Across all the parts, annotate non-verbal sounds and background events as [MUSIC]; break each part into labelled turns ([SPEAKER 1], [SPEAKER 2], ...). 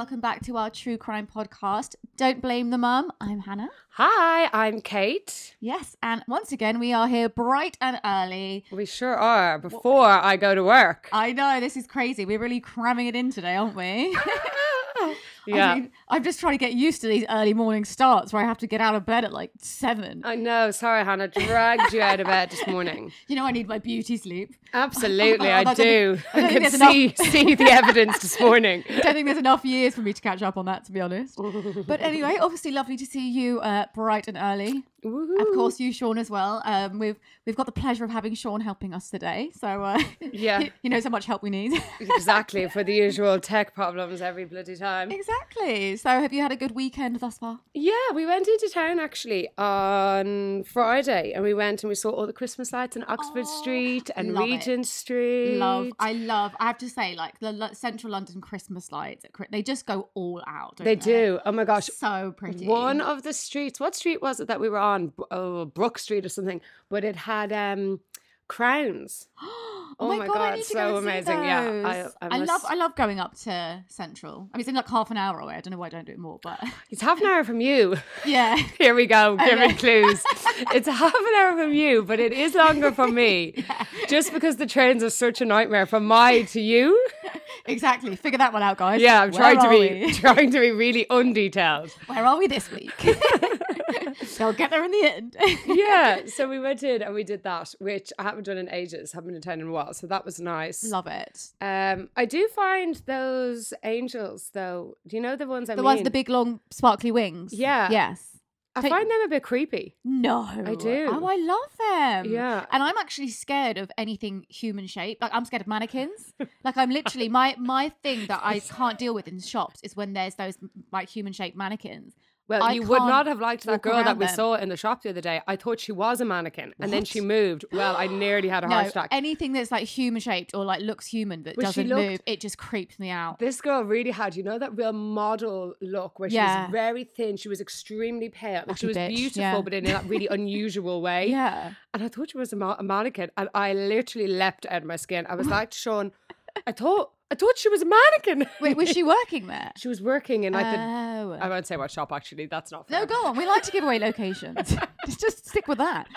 [SPEAKER 1] welcome back to our true crime podcast. Don't blame the mum. I'm Hannah.
[SPEAKER 2] Hi, I'm Kate.
[SPEAKER 1] Yes, and once again, we are here bright and early.
[SPEAKER 2] We sure are. Before I go to work.
[SPEAKER 1] I know this is crazy. We're really cramming it in today, aren't we? [LAUGHS] [LAUGHS]
[SPEAKER 2] yeah.
[SPEAKER 1] I mean, I'm just trying to get used to these early morning starts where I have to get out of bed at like seven.
[SPEAKER 2] I know. Sorry, Hannah. Dragged you out of bed this morning. [LAUGHS]
[SPEAKER 1] You know, I need my beauty sleep.
[SPEAKER 2] Absolutely, [LAUGHS] I
[SPEAKER 1] I
[SPEAKER 2] do.
[SPEAKER 1] don't
[SPEAKER 2] I can
[SPEAKER 1] enough-
[SPEAKER 2] see see the evidence this [LAUGHS] morning.
[SPEAKER 1] I don't think there's enough years for me to catch up on that, to be honest. But anyway, obviously, lovely to see you uh, bright and early. Of course, you, Sean, as well. Um, we've we've got the pleasure of having Sean helping us today. So uh,
[SPEAKER 2] Yeah.
[SPEAKER 1] he, he knows how much help we need.
[SPEAKER 2] Exactly for the usual tech problems every bloody time.
[SPEAKER 1] exactly. So, have you had a good weekend thus far?
[SPEAKER 2] Yeah, we went into town actually on Friday, and we went and we saw all the Christmas lights in Oxford
[SPEAKER 1] Oh,
[SPEAKER 2] Street and
[SPEAKER 1] love it.
[SPEAKER 2] Regent Street.
[SPEAKER 1] Love, I love. I have to say, like the Central London Christmas lights, they just go all out. Don't
[SPEAKER 2] They do. Oh my gosh,
[SPEAKER 1] So pretty.
[SPEAKER 2] One of the streets, what street was it that we were on? Oh, Brook Street or something, but it had um crowns. [GASPS]
[SPEAKER 1] oh,
[SPEAKER 2] Oh
[SPEAKER 1] my god, I
[SPEAKER 2] God, so
[SPEAKER 1] go and see
[SPEAKER 2] amazing. Yeah, I-. I
[SPEAKER 1] I love. I love going up to Central. I mean, it's in like half an hour away. I don't know why I don't do it more, but [LAUGHS]
[SPEAKER 2] It's half an hour from you. [LAUGHS]
[SPEAKER 1] yeah.
[SPEAKER 2] Here we go, giving
[SPEAKER 1] Okay.
[SPEAKER 2] clues. [LAUGHS] It's half an hour from you, but it is longer from me. Just because the trains are such a nightmare from my to you.
[SPEAKER 1] Exactly. Figure that one out, guys.
[SPEAKER 2] Yeah, I'm
[SPEAKER 1] Where
[SPEAKER 2] trying to be
[SPEAKER 1] we?
[SPEAKER 2] trying to be really undetailed.
[SPEAKER 1] Where are we this week? They'll get there in the end.
[SPEAKER 2] Yeah, [LAUGHS] so we went in and we did that, which I haven't done in ages, haven't been in a while, so that was nice.
[SPEAKER 1] Love it.
[SPEAKER 2] Um, I do find those angels though. Do you know the ones I
[SPEAKER 1] The
[SPEAKER 2] mean?
[SPEAKER 1] ones with the big, long, sparkly wings.
[SPEAKER 2] Yeah.
[SPEAKER 1] Yes.
[SPEAKER 2] I
[SPEAKER 1] take-
[SPEAKER 2] find them a bit creepy.
[SPEAKER 1] No,
[SPEAKER 2] I do.
[SPEAKER 1] Oh, I love them.
[SPEAKER 2] Yeah.
[SPEAKER 1] and I'm actually scared of anything human shaped. Like I'm scared of mannequins. [LAUGHS] like I'm literally my my thing that I can't deal with in shops is when there's those like human shaped mannequins.
[SPEAKER 2] Well,
[SPEAKER 1] I
[SPEAKER 2] you would
[SPEAKER 1] can't
[SPEAKER 2] have liked that girl that we
[SPEAKER 1] them.
[SPEAKER 2] saw in the shop the other day. I thought she was a mannequin, and then she moved. Well, I nearly had a [GASPS]
[SPEAKER 1] No,
[SPEAKER 2] heart attack.
[SPEAKER 1] anything that's like human shaped or like looks human but
[SPEAKER 2] But
[SPEAKER 1] doesn't
[SPEAKER 2] looked-
[SPEAKER 1] move, it just creeps me out.
[SPEAKER 2] this girl really had, you know, that real model look where she was very thin. She was extremely pale. Like she was
[SPEAKER 1] bitch,
[SPEAKER 2] beautiful,
[SPEAKER 1] yeah.
[SPEAKER 2] but in that really [LAUGHS] unusual way.
[SPEAKER 1] Yeah.
[SPEAKER 2] And I thought she was a, ma- a mannequin, and I literally leapt out of my skin. I was like Sean, I thought, I thought she was a mannequin.
[SPEAKER 1] Wait, was she working there? [LAUGHS]
[SPEAKER 2] she was working in like the
[SPEAKER 1] oh.
[SPEAKER 2] I won't say what shop actually. That's not
[SPEAKER 1] no, go on. We like to give away locations. [LAUGHS] just, just stick with that.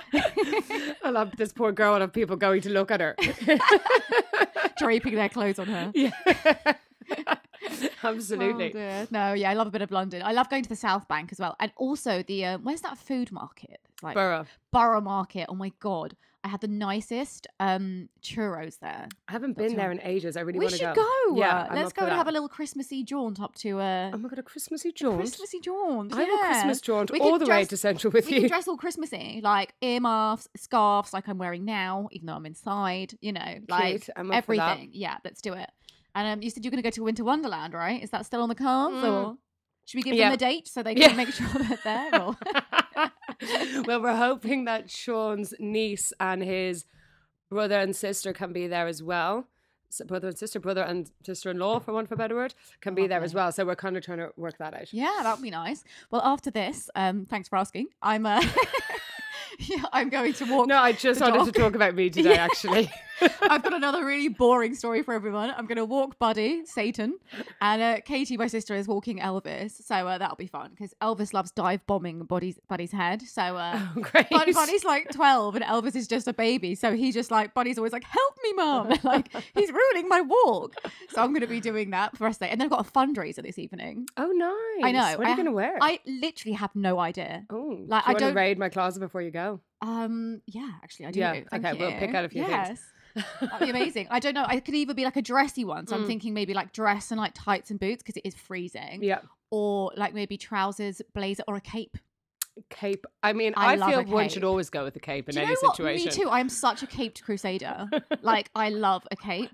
[SPEAKER 2] I love this poor girl and people going to look at her. [LAUGHS]
[SPEAKER 1] Draping their clothes on her.
[SPEAKER 2] yeah.
[SPEAKER 1] Oh,
[SPEAKER 2] Absolutely.
[SPEAKER 1] dear. no, yeah, I love a bit of London. I love going to the South Bank as well, and also the uh, where's that food market? It's like
[SPEAKER 2] Borough.
[SPEAKER 1] Borough Market. Oh my god, I had the nicest um churros there.
[SPEAKER 2] I haven't
[SPEAKER 1] That's
[SPEAKER 2] been there in ages. I really
[SPEAKER 1] we
[SPEAKER 2] want to
[SPEAKER 1] should
[SPEAKER 2] go.
[SPEAKER 1] go.
[SPEAKER 2] Yeah,
[SPEAKER 1] uh,
[SPEAKER 2] I'm
[SPEAKER 1] let's
[SPEAKER 2] up
[SPEAKER 1] go
[SPEAKER 2] for
[SPEAKER 1] and
[SPEAKER 2] that.
[SPEAKER 1] have a little Christmassy jaunt up to uh,
[SPEAKER 2] Oh my god, a Christmassy jaunt.
[SPEAKER 1] Christmassy jaunt.
[SPEAKER 2] I have a
[SPEAKER 1] yeah.
[SPEAKER 2] Christmas jaunt
[SPEAKER 1] We
[SPEAKER 2] all
[SPEAKER 1] could
[SPEAKER 2] the way
[SPEAKER 1] dress-
[SPEAKER 2] to Central with
[SPEAKER 1] We
[SPEAKER 2] you.
[SPEAKER 1] dress all Christmassy, like earmuffs, scarves, like I'm wearing now, even though I'm inside. You know, like
[SPEAKER 2] I'm up for that.
[SPEAKER 1] everything. Yeah, let's do it. And um, you said you're going to go to Winter Wonderland, right? Is that still on the cards,
[SPEAKER 2] Mm.
[SPEAKER 1] or should we give
[SPEAKER 2] Yeah.
[SPEAKER 1] them a date so they can
[SPEAKER 2] Yeah.
[SPEAKER 1] make sure [LAUGHS] they're there? [LAUGHS] Or... [LAUGHS] [LAUGHS]
[SPEAKER 2] well, we're hoping that Sean's niece and his brother and sister can be there as well. So brother and sister, brother and sister-in-law, for want of a better word, can be there as well. So we're kind of trying to work that out.
[SPEAKER 1] Yeah, that would be nice. Well, after this, um, thanks for asking. I'm uh, [LAUGHS] yeah, I'm going to walk.
[SPEAKER 2] No, I just wanted
[SPEAKER 1] dog.
[SPEAKER 2] to talk about me [LAUGHS] today,
[SPEAKER 1] Yeah.
[SPEAKER 2] actually.
[SPEAKER 1] I've got another really boring story for everyone. I'm going to walk Buddy, Satan, and uh, Katie, my sister, is walking Elvis. So uh, that'll be fun because Elvis loves dive bombing Buddy's, Buddy's head. So uh, [LAUGHS]
[SPEAKER 2] Oh, great.
[SPEAKER 1] Bud- Buddy's like 12 and Elvis is just a baby. So he just like, Buddy's always like, help me, mom. [LAUGHS] like, he's ruining my walk. So I'm going to be doing that for the rest of the day. And then I've got a fundraiser this evening.
[SPEAKER 2] Oh, nice.
[SPEAKER 1] I know.
[SPEAKER 2] What are you going to wear?
[SPEAKER 1] I literally have no idea.
[SPEAKER 2] oh,
[SPEAKER 1] like,
[SPEAKER 2] do
[SPEAKER 1] I don't-
[SPEAKER 2] raid my closet before you go?
[SPEAKER 1] Um, yeah, actually, I do.
[SPEAKER 2] Yeah,
[SPEAKER 1] Thank
[SPEAKER 2] okay, we'll pick out a few things.
[SPEAKER 1] yes. That'd be [LAUGHS] amazing. I don't know. I could either be like a dressy one, so I'm
[SPEAKER 2] Mm.
[SPEAKER 1] thinking maybe like dress and like tights and boots because it is freezing,
[SPEAKER 2] Yeah.
[SPEAKER 1] or like maybe trousers, blazer, or a cape.
[SPEAKER 2] Cape. I mean,
[SPEAKER 1] I
[SPEAKER 2] I, feel one should always go with the cape in
[SPEAKER 1] Do you
[SPEAKER 2] any
[SPEAKER 1] know what?
[SPEAKER 2] situation.
[SPEAKER 1] Me too. I am such a caped crusader. like I love a cape.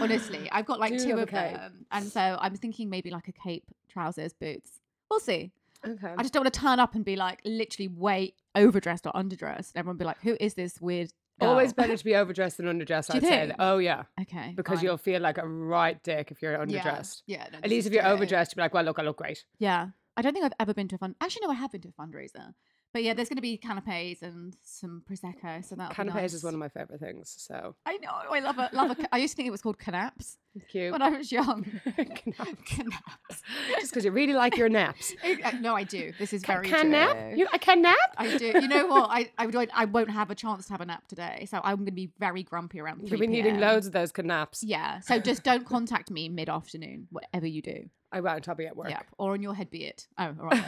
[SPEAKER 1] Honestly, I've got like
[SPEAKER 2] Do
[SPEAKER 1] two of them, and so I'm thinking maybe like a cape, trousers, boots. We'll see.
[SPEAKER 2] Okay.
[SPEAKER 1] I just don't want to turn up and be like literally way overdressed or underdressed. And everyone be like, "Who is this weird?" girl?"
[SPEAKER 2] Always better [LAUGHS] to be overdressed than underdressed,
[SPEAKER 1] Do you
[SPEAKER 2] I'd say.
[SPEAKER 1] think?
[SPEAKER 2] Oh, yeah.
[SPEAKER 1] Okay,
[SPEAKER 2] Because
[SPEAKER 1] fine.
[SPEAKER 2] you'll feel like a right dick if you're underdressed.
[SPEAKER 1] Yeah, no,
[SPEAKER 2] At least if you're overdressed, you'll be like, well, look, I look great.
[SPEAKER 1] Yeah. I don't think I've ever been to a fund. Actually, no, I have been to a fundraiser, But yeah, there's going to be canapes and some prosecco. So that
[SPEAKER 2] Canapes is one of my favorite things. So
[SPEAKER 1] I know. I love it. Love a. I used to think it was called canaps
[SPEAKER 2] cute.
[SPEAKER 1] when I was young. [LAUGHS]
[SPEAKER 2] Canaps. [LAUGHS] Just because you really like your naps. [LAUGHS]
[SPEAKER 1] Uh, no, I do. This is very
[SPEAKER 2] can
[SPEAKER 1] true.
[SPEAKER 2] nap? You, I can nap?
[SPEAKER 1] I do. You know what? I I, would, I won't have a chance to have a nap today, so I'm going to be very grumpy around. 3
[SPEAKER 2] You've been eating
[SPEAKER 1] PM.
[SPEAKER 2] loads of those can naps.
[SPEAKER 1] Yeah. So just don't contact me mid afternoon, whatever you do.
[SPEAKER 2] I won't. I'll be at work.
[SPEAKER 1] Yeah. Or on your head be it. Oh, all right.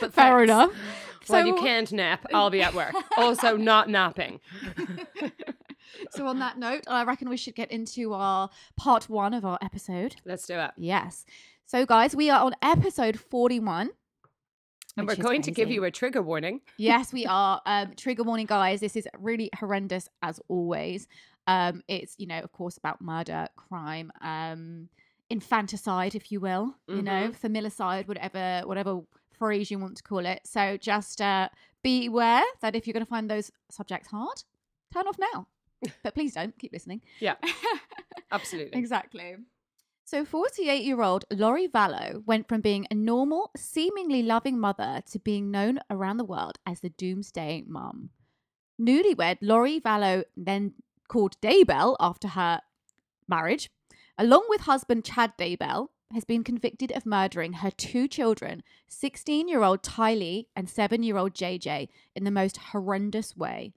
[SPEAKER 2] But
[SPEAKER 1] Fair
[SPEAKER 2] thanks.
[SPEAKER 1] enough.
[SPEAKER 2] When you can't nap, I'll be at work. Also, not napping.
[SPEAKER 1] So on that note, I reckon we should get into our part one of our episode.
[SPEAKER 2] Let's do it.
[SPEAKER 1] Yes. So guys, we are on episode 41.
[SPEAKER 2] And we're going to give you a trigger warning.
[SPEAKER 1] Yes, we [LAUGHS] are. Um, trigger warning, guys. This is really horrendous as always. Um, it's you know, of course, about murder, crime, um, infanticide, if you will. You know, familicide, whatever, whatever phrase you want to call it. So just uh, be aware that if you're going to find those subjects hard, turn off now. But please don't keep listening.
[SPEAKER 2] Yeah, [LAUGHS] absolutely.
[SPEAKER 1] Exactly. So, 48 year old Lori Vallow went from being a normal, seemingly loving mother to being known around the world as the Doomsday Mum. Newlywed Lori Vallow then called Daybell after her marriage, along with husband Chad Daybell, has been convicted of murdering her two children, 16 year old Tylee and 7 year old JJ, in the most horrendous way.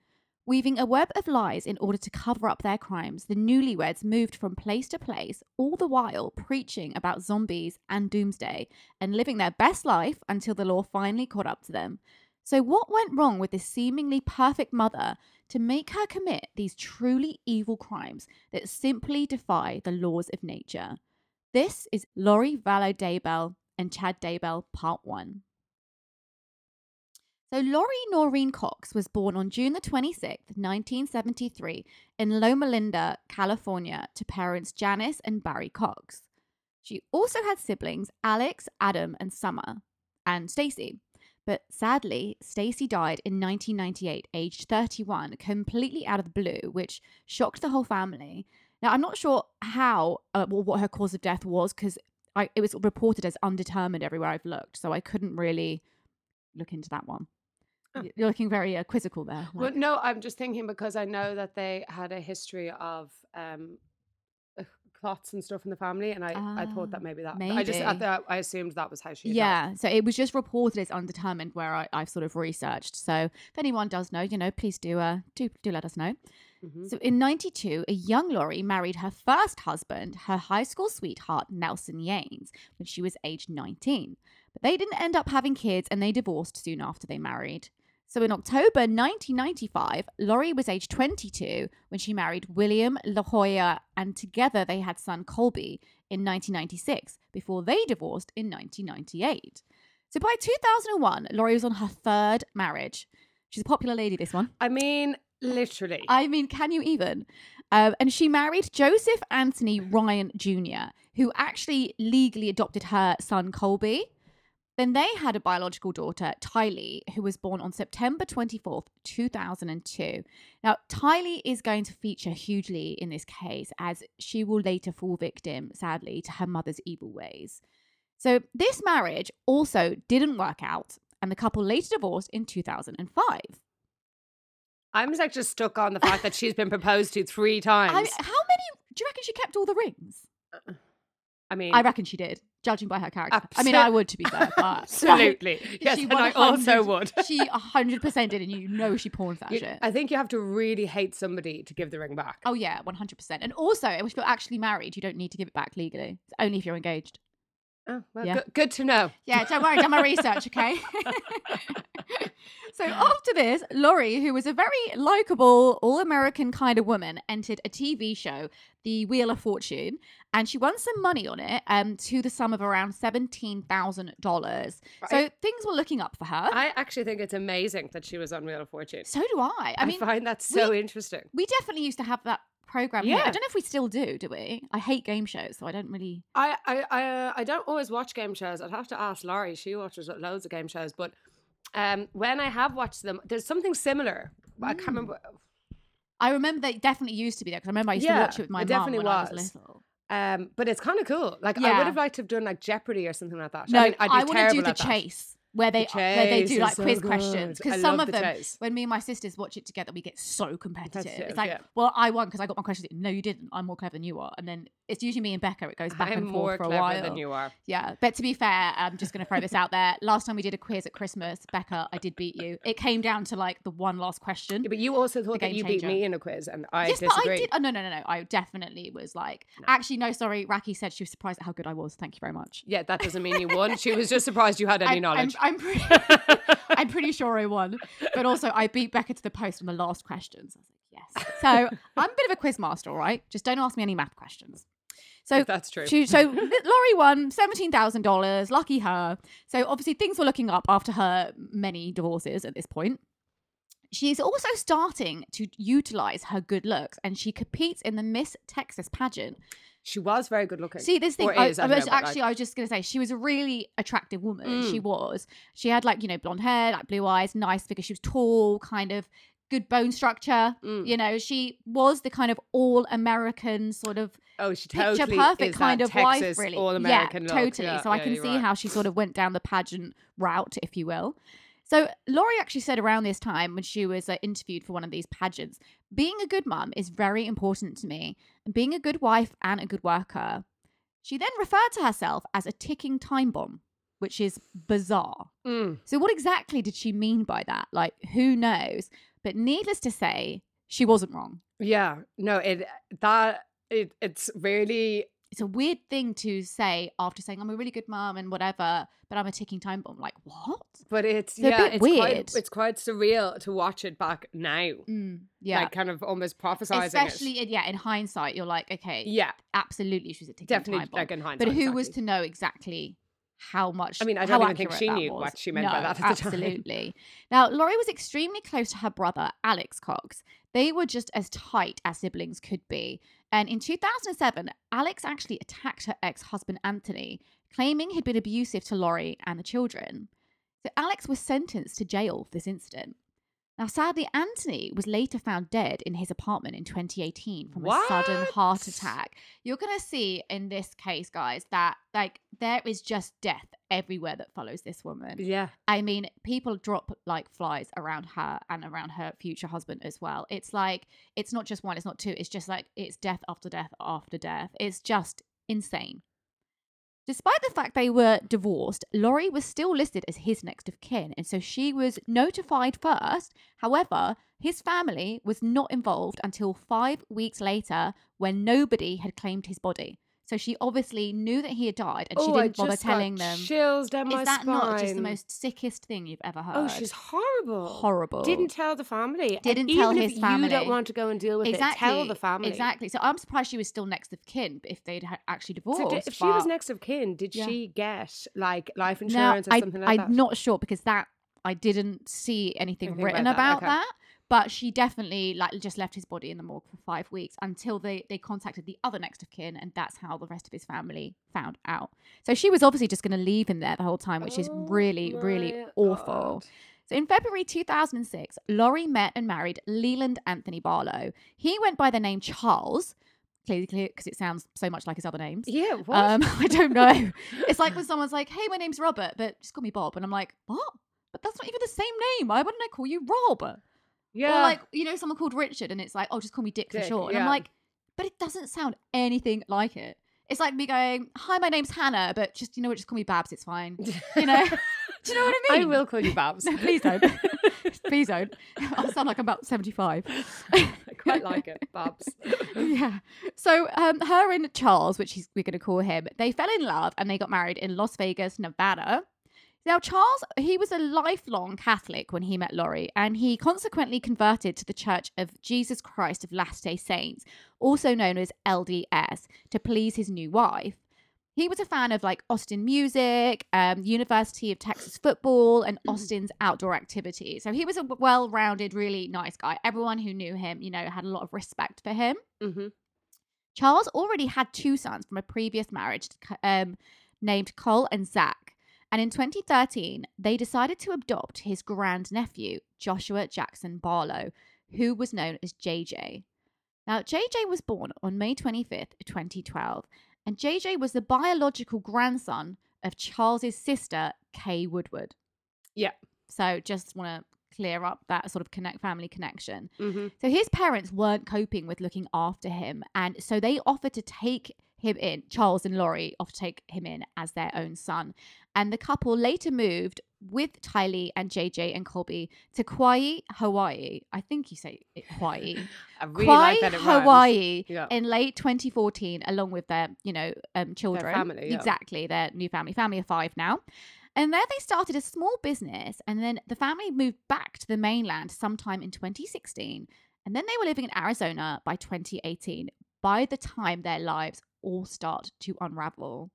[SPEAKER 1] Weaving a web of lies in order to cover up their crimes, the newlyweds moved from place to place, all the while preaching about zombies and doomsday and living their best life until the law finally caught up to them. So, what went wrong with this seemingly perfect mother to make her commit these truly evil crimes that simply defy the laws of nature? This is Lori Vallow Daybell and Chad Daybell, Part 1. So, Lori Noreen Cox was born on June the 26th, 1973, in Loma Linda, California, to parents Janice and Barry Cox. She also had siblings Alex, Adam, and Summer, and Stacy. But sadly, Stacy died in 1998, aged 31, completely out of the blue, which shocked the whole family. Now, I'm not sure how, uh, what her cause of death was, because it was reported as undetermined everywhere I've looked, so I couldn't really look into that one. You're looking very uh, quizzical there.
[SPEAKER 2] Well, no, I'm just thinking because I know that they had a history of um, uh, clots and stuff in the family, and I, I thought that
[SPEAKER 1] Ah,
[SPEAKER 2] maybe that I just I, thought, I assumed that was how she. died.
[SPEAKER 1] yeah, so it was just reported as undetermined where I, I've sort of researched. So if anyone does know, you know, please do uh do do let us know.
[SPEAKER 2] Mhm.
[SPEAKER 1] So in 92, a young Lori married her first husband, her high school sweetheart, Nelson Yanes, when she was aged 19. But they didn't end up having kids and they divorced soon after they married. So in October 1995, Lori was aged 22 when she married William LaGioia, and together they had son Colby in 1996 before they divorced in 1998. So by 2001, Laurie was on her third marriage. She's a popular lady, this one.
[SPEAKER 2] I mean, literally.
[SPEAKER 1] I mean, can you even? Um, and she married Joseph Anthony Ryan Jr., who actually legally adopted her son Colby. Then they had a biological daughter, Tylee, who was born on September 24th, 2002. Now, Tylee is going to feature hugely in this case as she will later fall victim, sadly, to her mother's evil ways. So, this marriage also didn't work out, and the couple later divorced in 2005.
[SPEAKER 2] I'm like just stuck on the fact that she's been proposed to three [LAUGHS] times.
[SPEAKER 1] I, how many do you reckon she kept all the rings?
[SPEAKER 2] Uh, I mean,
[SPEAKER 1] I reckon she did, judging by her character.
[SPEAKER 2] Abso-
[SPEAKER 1] I mean, I would to be fair, but [LAUGHS]
[SPEAKER 2] absolutely. [LAUGHS] yes,
[SPEAKER 1] she
[SPEAKER 2] and I also
[SPEAKER 1] 100
[SPEAKER 2] would. [LAUGHS]
[SPEAKER 1] she hundred percent did, and you know she pawned that
[SPEAKER 2] You-
[SPEAKER 1] shit.
[SPEAKER 2] I think you have to really hate somebody to give the ring back.
[SPEAKER 1] oh yeah, one hundred percent. And also, if you're actually married, you don't need to give it back legally. It's only if you're engaged.
[SPEAKER 2] Oh, well,
[SPEAKER 1] Yeah.
[SPEAKER 2] good, good to know.
[SPEAKER 1] Yeah, don't worry, done my research, okay? [LAUGHS] so after this, Lori, who was a very likable, all-American kind of woman, entered a TV show, The Wheel of Fortune, and she won some money on it, um, to the sum of around seventeen thousand dollars. So things were looking up for her.
[SPEAKER 2] I actually think it's amazing that she was on Wheel of Fortune.
[SPEAKER 1] so do I. I mean,
[SPEAKER 2] find that so interesting.
[SPEAKER 1] we definitely used to have that program. Here. I don't know if we still do. Do we? I hate game shows, so I don't really.
[SPEAKER 2] I I I, uh, I don't always watch game shows. I'd have to ask Laurie. She watches loads of game shows, but um, when I have watched them, there's something similar. I
[SPEAKER 1] Mm.
[SPEAKER 2] can't remember.
[SPEAKER 1] I remember they definitely used to be there because I remember I used to watch it with my
[SPEAKER 2] it
[SPEAKER 1] mum
[SPEAKER 2] definitely
[SPEAKER 1] when I was
[SPEAKER 2] was.
[SPEAKER 1] little.
[SPEAKER 2] Um, but it's kind of cool. Like I would have liked to have done like Jeopardy or something like that.
[SPEAKER 1] No,
[SPEAKER 2] I mean, be
[SPEAKER 1] I want to do the
[SPEAKER 2] at that.
[SPEAKER 1] chase. Where they
[SPEAKER 2] The
[SPEAKER 1] where they do like
[SPEAKER 2] so
[SPEAKER 1] quiz
[SPEAKER 2] good.
[SPEAKER 1] questions because some of
[SPEAKER 2] the
[SPEAKER 1] them
[SPEAKER 2] chase.
[SPEAKER 1] when me and my sisters watch it together we get so competitive,
[SPEAKER 2] Competitive,
[SPEAKER 1] it's like
[SPEAKER 2] yeah.
[SPEAKER 1] well i won because i got my questions no you didn't i'm more clever than you are and then it's usually me and becca it goes back
[SPEAKER 2] I'm
[SPEAKER 1] and forth for a
[SPEAKER 2] clever
[SPEAKER 1] while
[SPEAKER 2] than you are.
[SPEAKER 1] yeah but to be fair i'm just going to throw this out there last time we did a quiz at christmas becca i did beat you it came down to like the one last question
[SPEAKER 2] Yeah, but you also thought that you beat me in a quiz, and I
[SPEAKER 1] yes,
[SPEAKER 2] disagree.
[SPEAKER 1] but I did. Oh, no, no, no, no. I definitely was like, actually, no, sorry. Raki said she was surprised at how good I was. Thank you very much.
[SPEAKER 2] Yeah, that doesn't mean you won. She was just surprised you had [LAUGHS] any
[SPEAKER 1] I'm,
[SPEAKER 2] knowledge.
[SPEAKER 1] I'm, I'm, pretty, [LAUGHS] I'm pretty sure I won, but also I beat Becca to the post on the last questions. I was like, yes. So I'm a bit of a quiz master, all right? Just don't ask me any math questions. So
[SPEAKER 2] that's true.
[SPEAKER 1] she, so [LAUGHS] Lori won seventeen thousand dollars. Lucky her. So obviously things were looking up after her many divorces at this point. She's also starting to utilize her good looks, and she competes in the Miss Texas pageant.
[SPEAKER 2] She was very good looking.
[SPEAKER 1] See, this thing, I,
[SPEAKER 2] is, I
[SPEAKER 1] I was
[SPEAKER 2] know, but, like-
[SPEAKER 1] actually, I was just going to say, she was a really attractive woman. She
[SPEAKER 2] Mm.
[SPEAKER 1] was. She had like, you know, blonde hair, like blue eyes, nice figure. She was tall, kind of good bone structure.
[SPEAKER 2] Mm.
[SPEAKER 1] You know, she was the kind of all American sort of
[SPEAKER 2] oh, she
[SPEAKER 1] picture perfect kind of
[SPEAKER 2] Texas
[SPEAKER 1] wife, really.
[SPEAKER 2] all American
[SPEAKER 1] yeah,
[SPEAKER 2] look.
[SPEAKER 1] totally.
[SPEAKER 2] Yeah,
[SPEAKER 1] so I can see
[SPEAKER 2] right.
[SPEAKER 1] how she sort of went down the pageant route, if you will. So Lori actually said around this time when she was uh, interviewed for one of these pageants, being a good mum is very important to me, and being a good wife and a good worker. She then referred to herself as a ticking time bomb, which is bizarre.
[SPEAKER 2] Mm.
[SPEAKER 1] So what exactly did she mean by that? Like, who knows? But needless to say, she wasn't wrong.
[SPEAKER 2] Yeah, no, it that it it's really
[SPEAKER 1] it's a weird thing to say after saying I'm a really good mom and whatever, but I'm a ticking time bomb. Like what?
[SPEAKER 2] but it's
[SPEAKER 1] It's
[SPEAKER 2] yeah, it's
[SPEAKER 1] weird.
[SPEAKER 2] quite it's quite surreal to watch it back now.
[SPEAKER 1] Mm, yeah,
[SPEAKER 2] Like kind of almost prophesizing
[SPEAKER 1] especially
[SPEAKER 2] it.
[SPEAKER 1] yeah. In hindsight, you're like, okay,
[SPEAKER 2] Yeah,
[SPEAKER 1] absolutely, she was a ticking
[SPEAKER 2] definitely
[SPEAKER 1] time bomb.
[SPEAKER 2] like in hindsight.
[SPEAKER 1] but who was to know exactly how much?
[SPEAKER 2] I mean, I don't even think she knew
[SPEAKER 1] was.
[SPEAKER 2] what she meant by that at the time.
[SPEAKER 1] Absolutely. Now, Lori was extremely close to her brother, Alex Cox. They were just as tight as siblings could be. And in 2007, Alex actually attacked her ex husband, Anthony, claiming he'd been abusive to Lori and the children. So Alex was sentenced to jail for this incident. Now, sadly, Anthony was later found dead in his apartment in 2018 from a sudden heart attack. You're going to see in this case, guys, that like there is just death everywhere that follows this woman.
[SPEAKER 2] Yeah,
[SPEAKER 1] I mean, people drop like flies around her and around her future husband as well. It's like, it's not just one, it's not two, it's just like, it's death after death after death. It's just insane. Despite the fact they were divorced, Lori was still listed as his next of kin, and so she was notified first. However, his family was not involved until five weeks later when nobody had claimed his body. So she obviously knew that he had died and she
[SPEAKER 2] oh, I
[SPEAKER 1] didn't bother telling them.
[SPEAKER 2] Chills down my
[SPEAKER 1] Is that not just the most sickest thing you've ever oh, heard?
[SPEAKER 2] Oh, she's horrible.
[SPEAKER 1] horrible.
[SPEAKER 2] Didn't tell the family.
[SPEAKER 1] Didn't
[SPEAKER 2] even
[SPEAKER 1] tell his
[SPEAKER 2] You
[SPEAKER 1] family.
[SPEAKER 2] don't want to go and deal with
[SPEAKER 1] exactly
[SPEAKER 2] it. Tell the family.
[SPEAKER 1] Exactly. So I'm surprised she was still next of kin if they'd actually divorced.
[SPEAKER 2] So did, if she was next of kin, did
[SPEAKER 1] Yeah.
[SPEAKER 2] she get like life
[SPEAKER 1] now,
[SPEAKER 2] insurance or
[SPEAKER 1] I,
[SPEAKER 2] something like that?
[SPEAKER 1] I'm not sure because that I didn't see anything
[SPEAKER 2] Anything
[SPEAKER 1] written
[SPEAKER 2] about that,
[SPEAKER 1] about
[SPEAKER 2] okay.
[SPEAKER 1] that. But she definitely like just left his body in the morgue for five weeks until they they contacted the other next of kin, and that's how the rest of his family found out. So she was obviously just going to leave him there the whole time, which is
[SPEAKER 2] Oh
[SPEAKER 1] really really
[SPEAKER 2] my
[SPEAKER 1] awful. So in February 2006, Lori met and married Leland Anthony Vallow. He went by the name Charles, clearly because it sounds so much like his other names.
[SPEAKER 2] Yeah, what?
[SPEAKER 1] Um, [LAUGHS] I don't know. [LAUGHS] it's like when someone's like, "Hey, my name's Robert, but just call me Bob," and I'm like, "What? But that's not even the same name. Why wouldn't I call you Rob?"
[SPEAKER 2] Yeah.
[SPEAKER 1] Or like, you know, someone called Richard, and it's like, "Oh, just call me Dick, for short." And I'm like, "But it doesn't sound anything like it." It's like me going, "Hi, my name's Hannah, but just you know what, just call me Babs. It's fine." [LAUGHS] You know? [LAUGHS] Do you know what I mean?
[SPEAKER 2] I will call you Babs. [LAUGHS]
[SPEAKER 1] No, please don't. please don't. I sound like I'm about 75.
[SPEAKER 2] I quite like it, Babs.
[SPEAKER 1] yeah. So um, her and Charles, which he's, we're going to call him, they fell in love and they got married in Las Vegas, Nevada. Now, Charles, he was a lifelong Catholic when he met Lori, and he consequently converted to the Church of Jesus Christ of Latter day Saints, also known as LDS, to please his new wife. He was a fan of like Austin music, um, University of Texas football, and Austin's outdoor activities. So he was a well rounded, really nice guy. Everyone who knew him, you know, had a lot of respect for him.
[SPEAKER 2] hmm
[SPEAKER 1] Charles already had two sons from a previous marriage um, named Cole and Zach. And in 2013, they decided to adopt his grandnephew, Joshua Jackson Vallow, who was known as JJ. Now, JJ was born on May 25th, 2012, and JJ was the biological grandson of Charles's sister, Kay Woodward.
[SPEAKER 2] Yeah.
[SPEAKER 1] So just want to clear up that sort of connect family connection.
[SPEAKER 2] hmm
[SPEAKER 1] So his parents weren't coping with looking after him, and so they offered to take him in. Charles and Lori offered to take him in as their own son, and the couple later moved with Tylee and JJ and Colby to Kauai, Hawaii. I think you say it Hawaii. [LAUGHS]
[SPEAKER 2] I really
[SPEAKER 1] Kauai,
[SPEAKER 2] like.
[SPEAKER 1] Hawaii.
[SPEAKER 2] Yeah.
[SPEAKER 1] In late 2014, along with their, you know, um, children,
[SPEAKER 2] family, yeah.
[SPEAKER 1] exactly their new family, family of five now, and there they started a small business, and then the family moved back to the mainland sometime in 2016, and then they were living in Arizona by 2018. By the time their lives all start to unravel.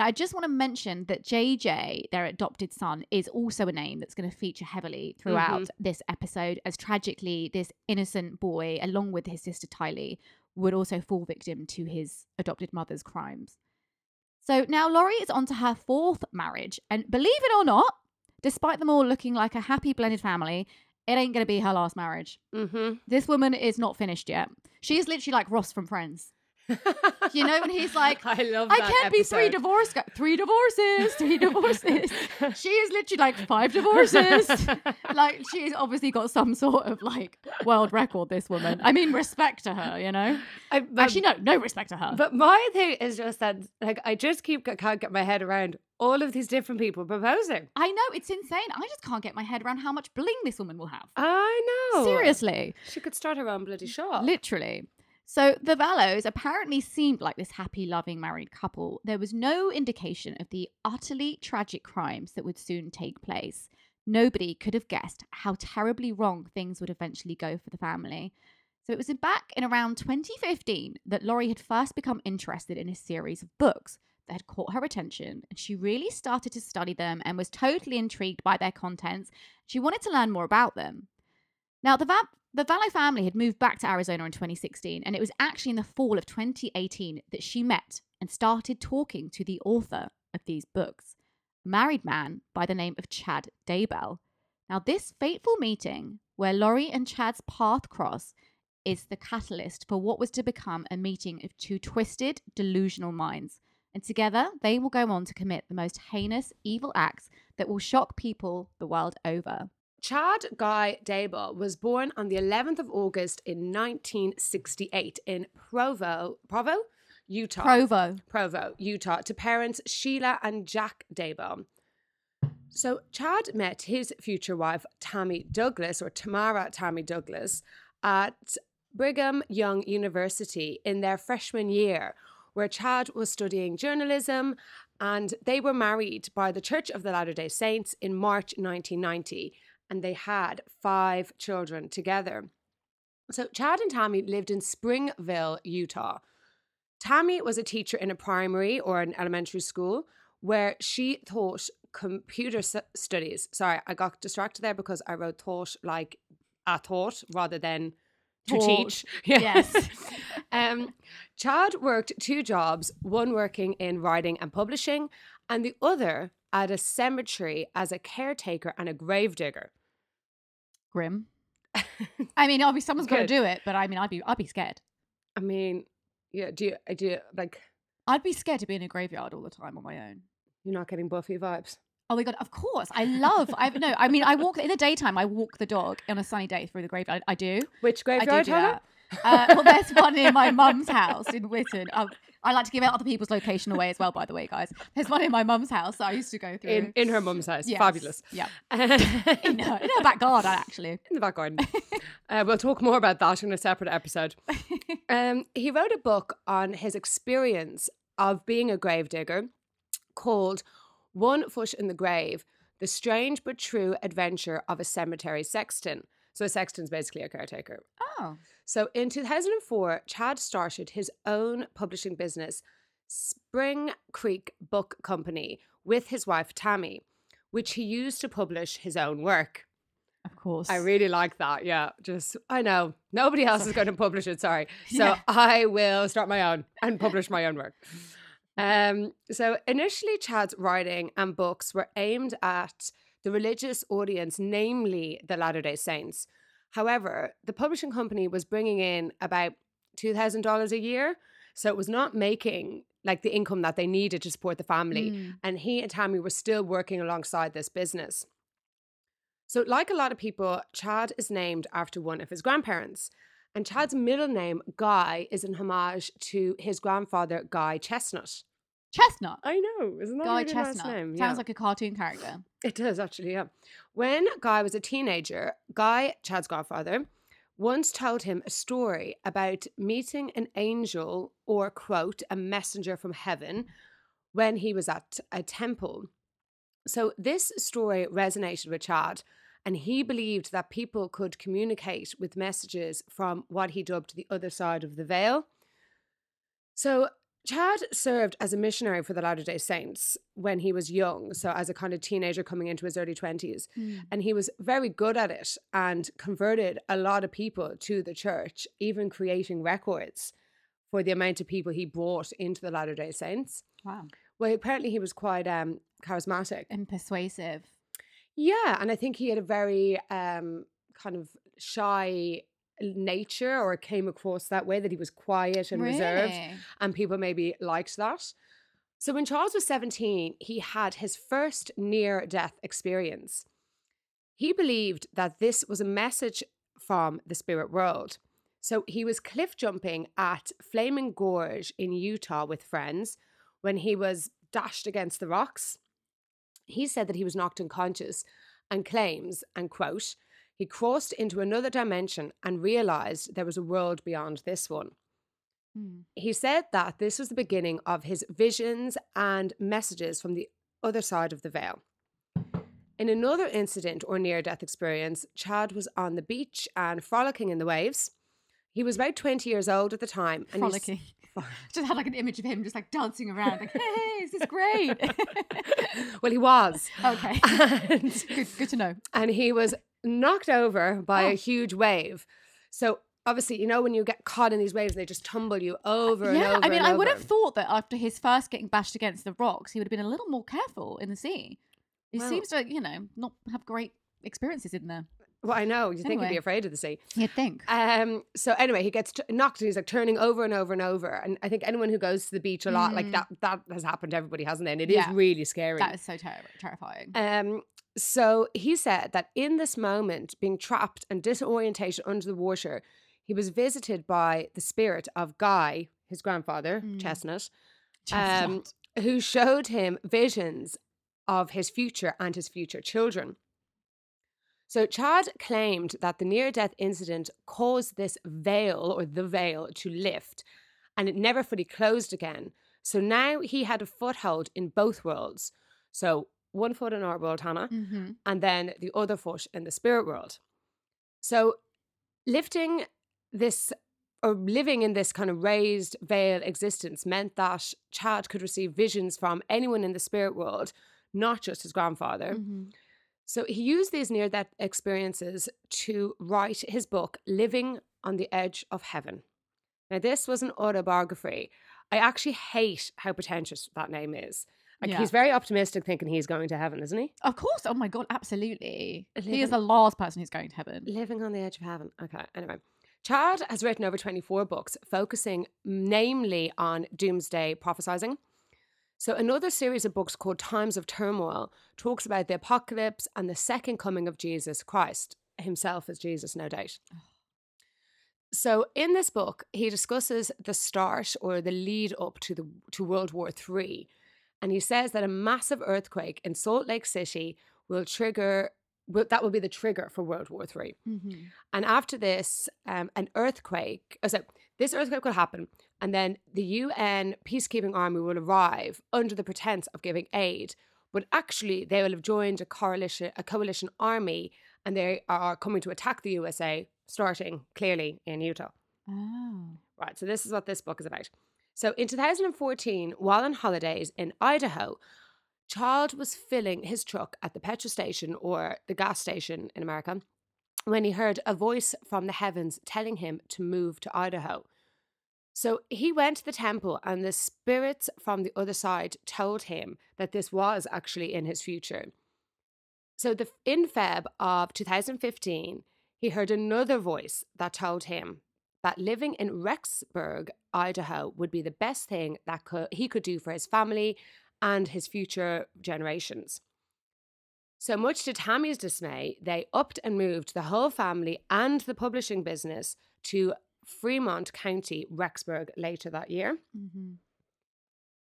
[SPEAKER 1] Now, I just want to mention that JJ, their adopted son, is also a name that's going to feature heavily throughout this episode, as tragically, this innocent boy, along with his sister Tylee, would also fall victim to his adopted mother's crimes. So now Lori is on to her fourth marriage, and believe it or not, despite them all looking like a happy blended family, it ain't going to be her last marriage.
[SPEAKER 2] Mm-hmm.
[SPEAKER 1] This woman is not finished yet. She is literally like Ross from Friends. You know, when he's like, [LAUGHS]
[SPEAKER 2] I love
[SPEAKER 1] I can't be three
[SPEAKER 2] episode.
[SPEAKER 1] divorced. Three divorces, three [LAUGHS] divorces. she is literally like five divorces. [LAUGHS] like she's obviously got some sort of like world record. This woman. I mean, respect to her. You know.
[SPEAKER 2] I, but,
[SPEAKER 1] Actually, no, no respect to her.
[SPEAKER 2] but my thing is just that, like, I just keep can't get my head around all of these different people proposing.
[SPEAKER 1] I know it's insane. I just can't get my head around how much bling this woman will have.
[SPEAKER 2] I know.
[SPEAKER 1] Seriously,
[SPEAKER 2] she could start her own bloody shop.
[SPEAKER 1] literally. So the Vallows apparently seemed like this happy, loving married couple. There was no indication of the utterly tragic crimes that would soon take place. Nobody could have guessed how terribly wrong things would eventually go for the family. So it was back in around 2015 that Lori had first become interested in a series of books that had caught her attention, and she really started to study them and was totally intrigued by their contents. She wanted to learn more about them. Now, the, Va- the Vallow family had moved back to Arizona in 2016, and it was actually in the fall of 2018 that she met and started talking to the author of these books, a married man by the name of Chad Daybell. Now, this fateful meeting, where Lori and Chad's path cross, is the catalyst for what was to become a meeting of two twisted, delusional minds. And together, they will go on to commit the most heinous, evil acts that will shock people the world over.
[SPEAKER 2] Chad Guy Daybell was born on the 11th of August in 1968 in Provo, Provo, Utah.
[SPEAKER 1] Provo.
[SPEAKER 2] Provo, Utah, to parents Sheila and Jack Daybell. So Chad met his future wife Tammy Douglas, or Tamara Tammy Douglas, at Brigham Young University in their freshman year, where Chad was studying journalism, and they were married by the Church of the Latter Day Saints in March 1990, and they had five children together. So Chad and Tammy lived in Springville, Utah. Tammy was a teacher in a primary or an elementary school where she taught computer s- studies. Sorry, I got distracted there because I wrote taught like a taught rather than to
[SPEAKER 1] Taught.
[SPEAKER 2] teach. [LAUGHS] Yeah.
[SPEAKER 1] Yes. [LAUGHS]
[SPEAKER 2] um, Chad worked two jobs, one working in writing and publishing, and the other at a cemetery as a caretaker and a gravedigger.
[SPEAKER 1] Grim. [LAUGHS] I mean, obviously someone's got to
[SPEAKER 2] Good.
[SPEAKER 1] do it, but I mean, I'd be, I'd be scared.
[SPEAKER 2] I mean, yeah, do you, do you, like,
[SPEAKER 1] I'd be scared to be in a graveyard all the time on my own.
[SPEAKER 2] you're not getting Buffy vibes?
[SPEAKER 1] Oh my god! Of course, I love. I no. I mean, I walk in the daytime. I walk the dog on a sunny day through the graveyard. I do.
[SPEAKER 2] Which
[SPEAKER 1] I do
[SPEAKER 2] graveyard,
[SPEAKER 1] do
[SPEAKER 2] Hannah?
[SPEAKER 1] that. Uh, well, there's one in my mum's house in Witten. Oh, I like to give out other people's location away as well. By the way, guys, there's one in my mum's house that I used to go through.
[SPEAKER 2] In, in her mum's house.
[SPEAKER 1] Yes.
[SPEAKER 2] Fabulous.
[SPEAKER 1] Yeah, [LAUGHS]
[SPEAKER 2] in,
[SPEAKER 1] in her, in her back garden actually.
[SPEAKER 2] In the back garden. [LAUGHS] uh, we'll talk more about that in a separate episode. [LAUGHS] Um, he wrote a book on his experience of being a gravedigger called One Foot in the Grave The Strange but True Adventure of a Cemetery Sexton. So, a sexton's basically a caretaker.
[SPEAKER 1] Oh,
[SPEAKER 2] So, in 2004, Chad started his own publishing business, Spring Creek Book Company, with his wife Tammy, which he used to publish his own work.
[SPEAKER 1] of course.
[SPEAKER 2] I really like that. Yeah, just I know nobody else is going to publish it. Sorry, [LAUGHS] so
[SPEAKER 1] Yeah.
[SPEAKER 2] I will start my own and publish my own work. [LAUGHS] Um, so initially, Chad's writing and books were aimed at the religious audience, namely the Latter Day Saints. However, the publishing company was bringing in about two thousand dollars a year, so it was not making like the income that they needed to support the family
[SPEAKER 1] Mm.
[SPEAKER 2] and he and Tammy were still working alongside this business. So, like a lot of people, Chad is named after one of his grandparents. And Chad's middle name, Guy, is in homage to his grandfather, Guy Chestnut.
[SPEAKER 1] Chestnut.
[SPEAKER 2] I know, isn't that
[SPEAKER 1] Guy
[SPEAKER 2] a really nice
[SPEAKER 1] Chestnut.
[SPEAKER 2] name?
[SPEAKER 1] Sounds
[SPEAKER 2] Yeah.
[SPEAKER 1] like a cartoon character. [LAUGHS]
[SPEAKER 2] It does actually, yeah. When Guy was a teenager, Guy, Chad's godfather, once told him a story about meeting an angel or, quote, a messenger from heaven when he was at a temple. So this story resonated with Chad, and he believed that people could communicate with messages from what he dubbed the other side of the veil. So Chad served as a missionary for the Latter day Saints when he was young, so as a kind of teenager coming into his early 20s. And he was very good at it and converted a lot of people to the church, even creating records for the amount of people he brought into the Latter day Saints.
[SPEAKER 1] Wow.
[SPEAKER 2] Well, apparently he was quite um, charismatic.
[SPEAKER 1] And persuasive.
[SPEAKER 2] Yeah, and I think he had a very um, kind of shy nature or it came across that way that he was quiet and reserved and people maybe liked that. So when Charles was 17, he had his first near death experience. He believed that this was a message from the spirit world. So he was cliff jumping at Flaming Gorge in Utah with friends when he was dashed against the rocks. He said that he was knocked unconscious and claims, and quote, he crossed into another dimension and realized there was a world beyond this one.
[SPEAKER 1] Hmm.
[SPEAKER 2] He said that this was the beginning of his visions and messages from the other side of the veil. In another incident or near death experience, Chad was on the beach and frolicking in the waves. He was about 20 years old at the time. And
[SPEAKER 1] Frolicking. [LAUGHS] just had like an image of him just like dancing around, like, hey, this is great. [LAUGHS]
[SPEAKER 2] well, he was. [LAUGHS]
[SPEAKER 1] okay.
[SPEAKER 2] And,
[SPEAKER 1] good, good to know.
[SPEAKER 2] and he was knocked over by
[SPEAKER 1] Oh.
[SPEAKER 2] a huge wave. So, obviously, you know, when you get caught in these waves, they just tumble you over and
[SPEAKER 1] yeah,
[SPEAKER 2] over.
[SPEAKER 1] I mean, I would have thought that after his first getting bashed against the rocks, he would have been a little more careful in the sea. He
[SPEAKER 2] Well-
[SPEAKER 1] seems to, you know, not have great experiences in there.
[SPEAKER 2] Well, I know. You think he'd be afraid of the sea.
[SPEAKER 1] You'd think.
[SPEAKER 2] Um. So anyway, he gets t- knocked and he's like turning over and over and over. And I think anyone who goes to the beach a lot, like
[SPEAKER 1] Mm.
[SPEAKER 2] that, that has happened to everybody, hasn't it? And it is
[SPEAKER 1] Yeah.
[SPEAKER 2] really scary.
[SPEAKER 1] that is so ter- terrifying.
[SPEAKER 2] Um. So he said that in this moment, being trapped and disorientated under the water, he was visited by the spirit of Guy, his grandfather,
[SPEAKER 1] Mm.
[SPEAKER 2] Chestnut,
[SPEAKER 1] Chestnut.
[SPEAKER 2] um, who showed him visions of his future and his future children. So Chad claimed that the near death incident caused this veil or the veil to lift and it never fully closed again. So now he had a foothold in both worlds. So one foot in our world, Hannah,
[SPEAKER 1] Mhm.
[SPEAKER 2] and then the other foot in the spirit world. So lifting this or living in this kind of raised veil existence meant that Chad could receive visions from anyone in the spirit world, not just his grandfather.
[SPEAKER 1] Mhm.
[SPEAKER 2] So he used these near death experiences to write his book, Living on the Edge of Heaven. Now, this was an autobiography. I actually hate how pretentious that name is. Like,
[SPEAKER 1] Yeah.
[SPEAKER 2] he's very optimistic thinking he's going to heaven, isn't he?
[SPEAKER 1] Of course. Oh my God, absolutely. He is the last person who's going to heaven.
[SPEAKER 2] Living on the Edge of Heaven. Okay, anyway. Chad has written over 24 books, focusing namely on doomsday prophesizing. So, another series of books called Times of Turmoil talks about the apocalypse and the second coming of Jesus Christ, himself as Jesus, no doubt. So, in this book, he discusses the start or the lead up to the to World War III, and he says that a massive earthquake in Salt Lake City will trigger. Will, that will be the trigger for World War III.
[SPEAKER 1] Mhm.
[SPEAKER 2] And after this, um, an earthquake, oh, so this earthquake will happen, and then the UN peacekeeping army will arrive under the pretense of giving aid, but actually they will have joined a coalition, a coalition army, and they are coming to attack the USA, starting clearly in Utah.
[SPEAKER 1] Oh.
[SPEAKER 2] Right, so this is what this book is about. So in 2014, while on holidays in Idaho, Chad was filling his truck at the petrol station or the gas station in America when he heard a voice from the heavens telling him to move to Idaho. So he went to the temple, and the spirits from the other side told him that this was actually in his future. So the, in Feb of 2015, he heard another voice that told him that living in Rexburg, Idaho, would be the best thing that could, he could do for his family and his future generations. So much to Tammy's dismay, they upped and moved the whole family and the publishing business to Fremont County, Rexburg, later that year.
[SPEAKER 1] Mm-hmm.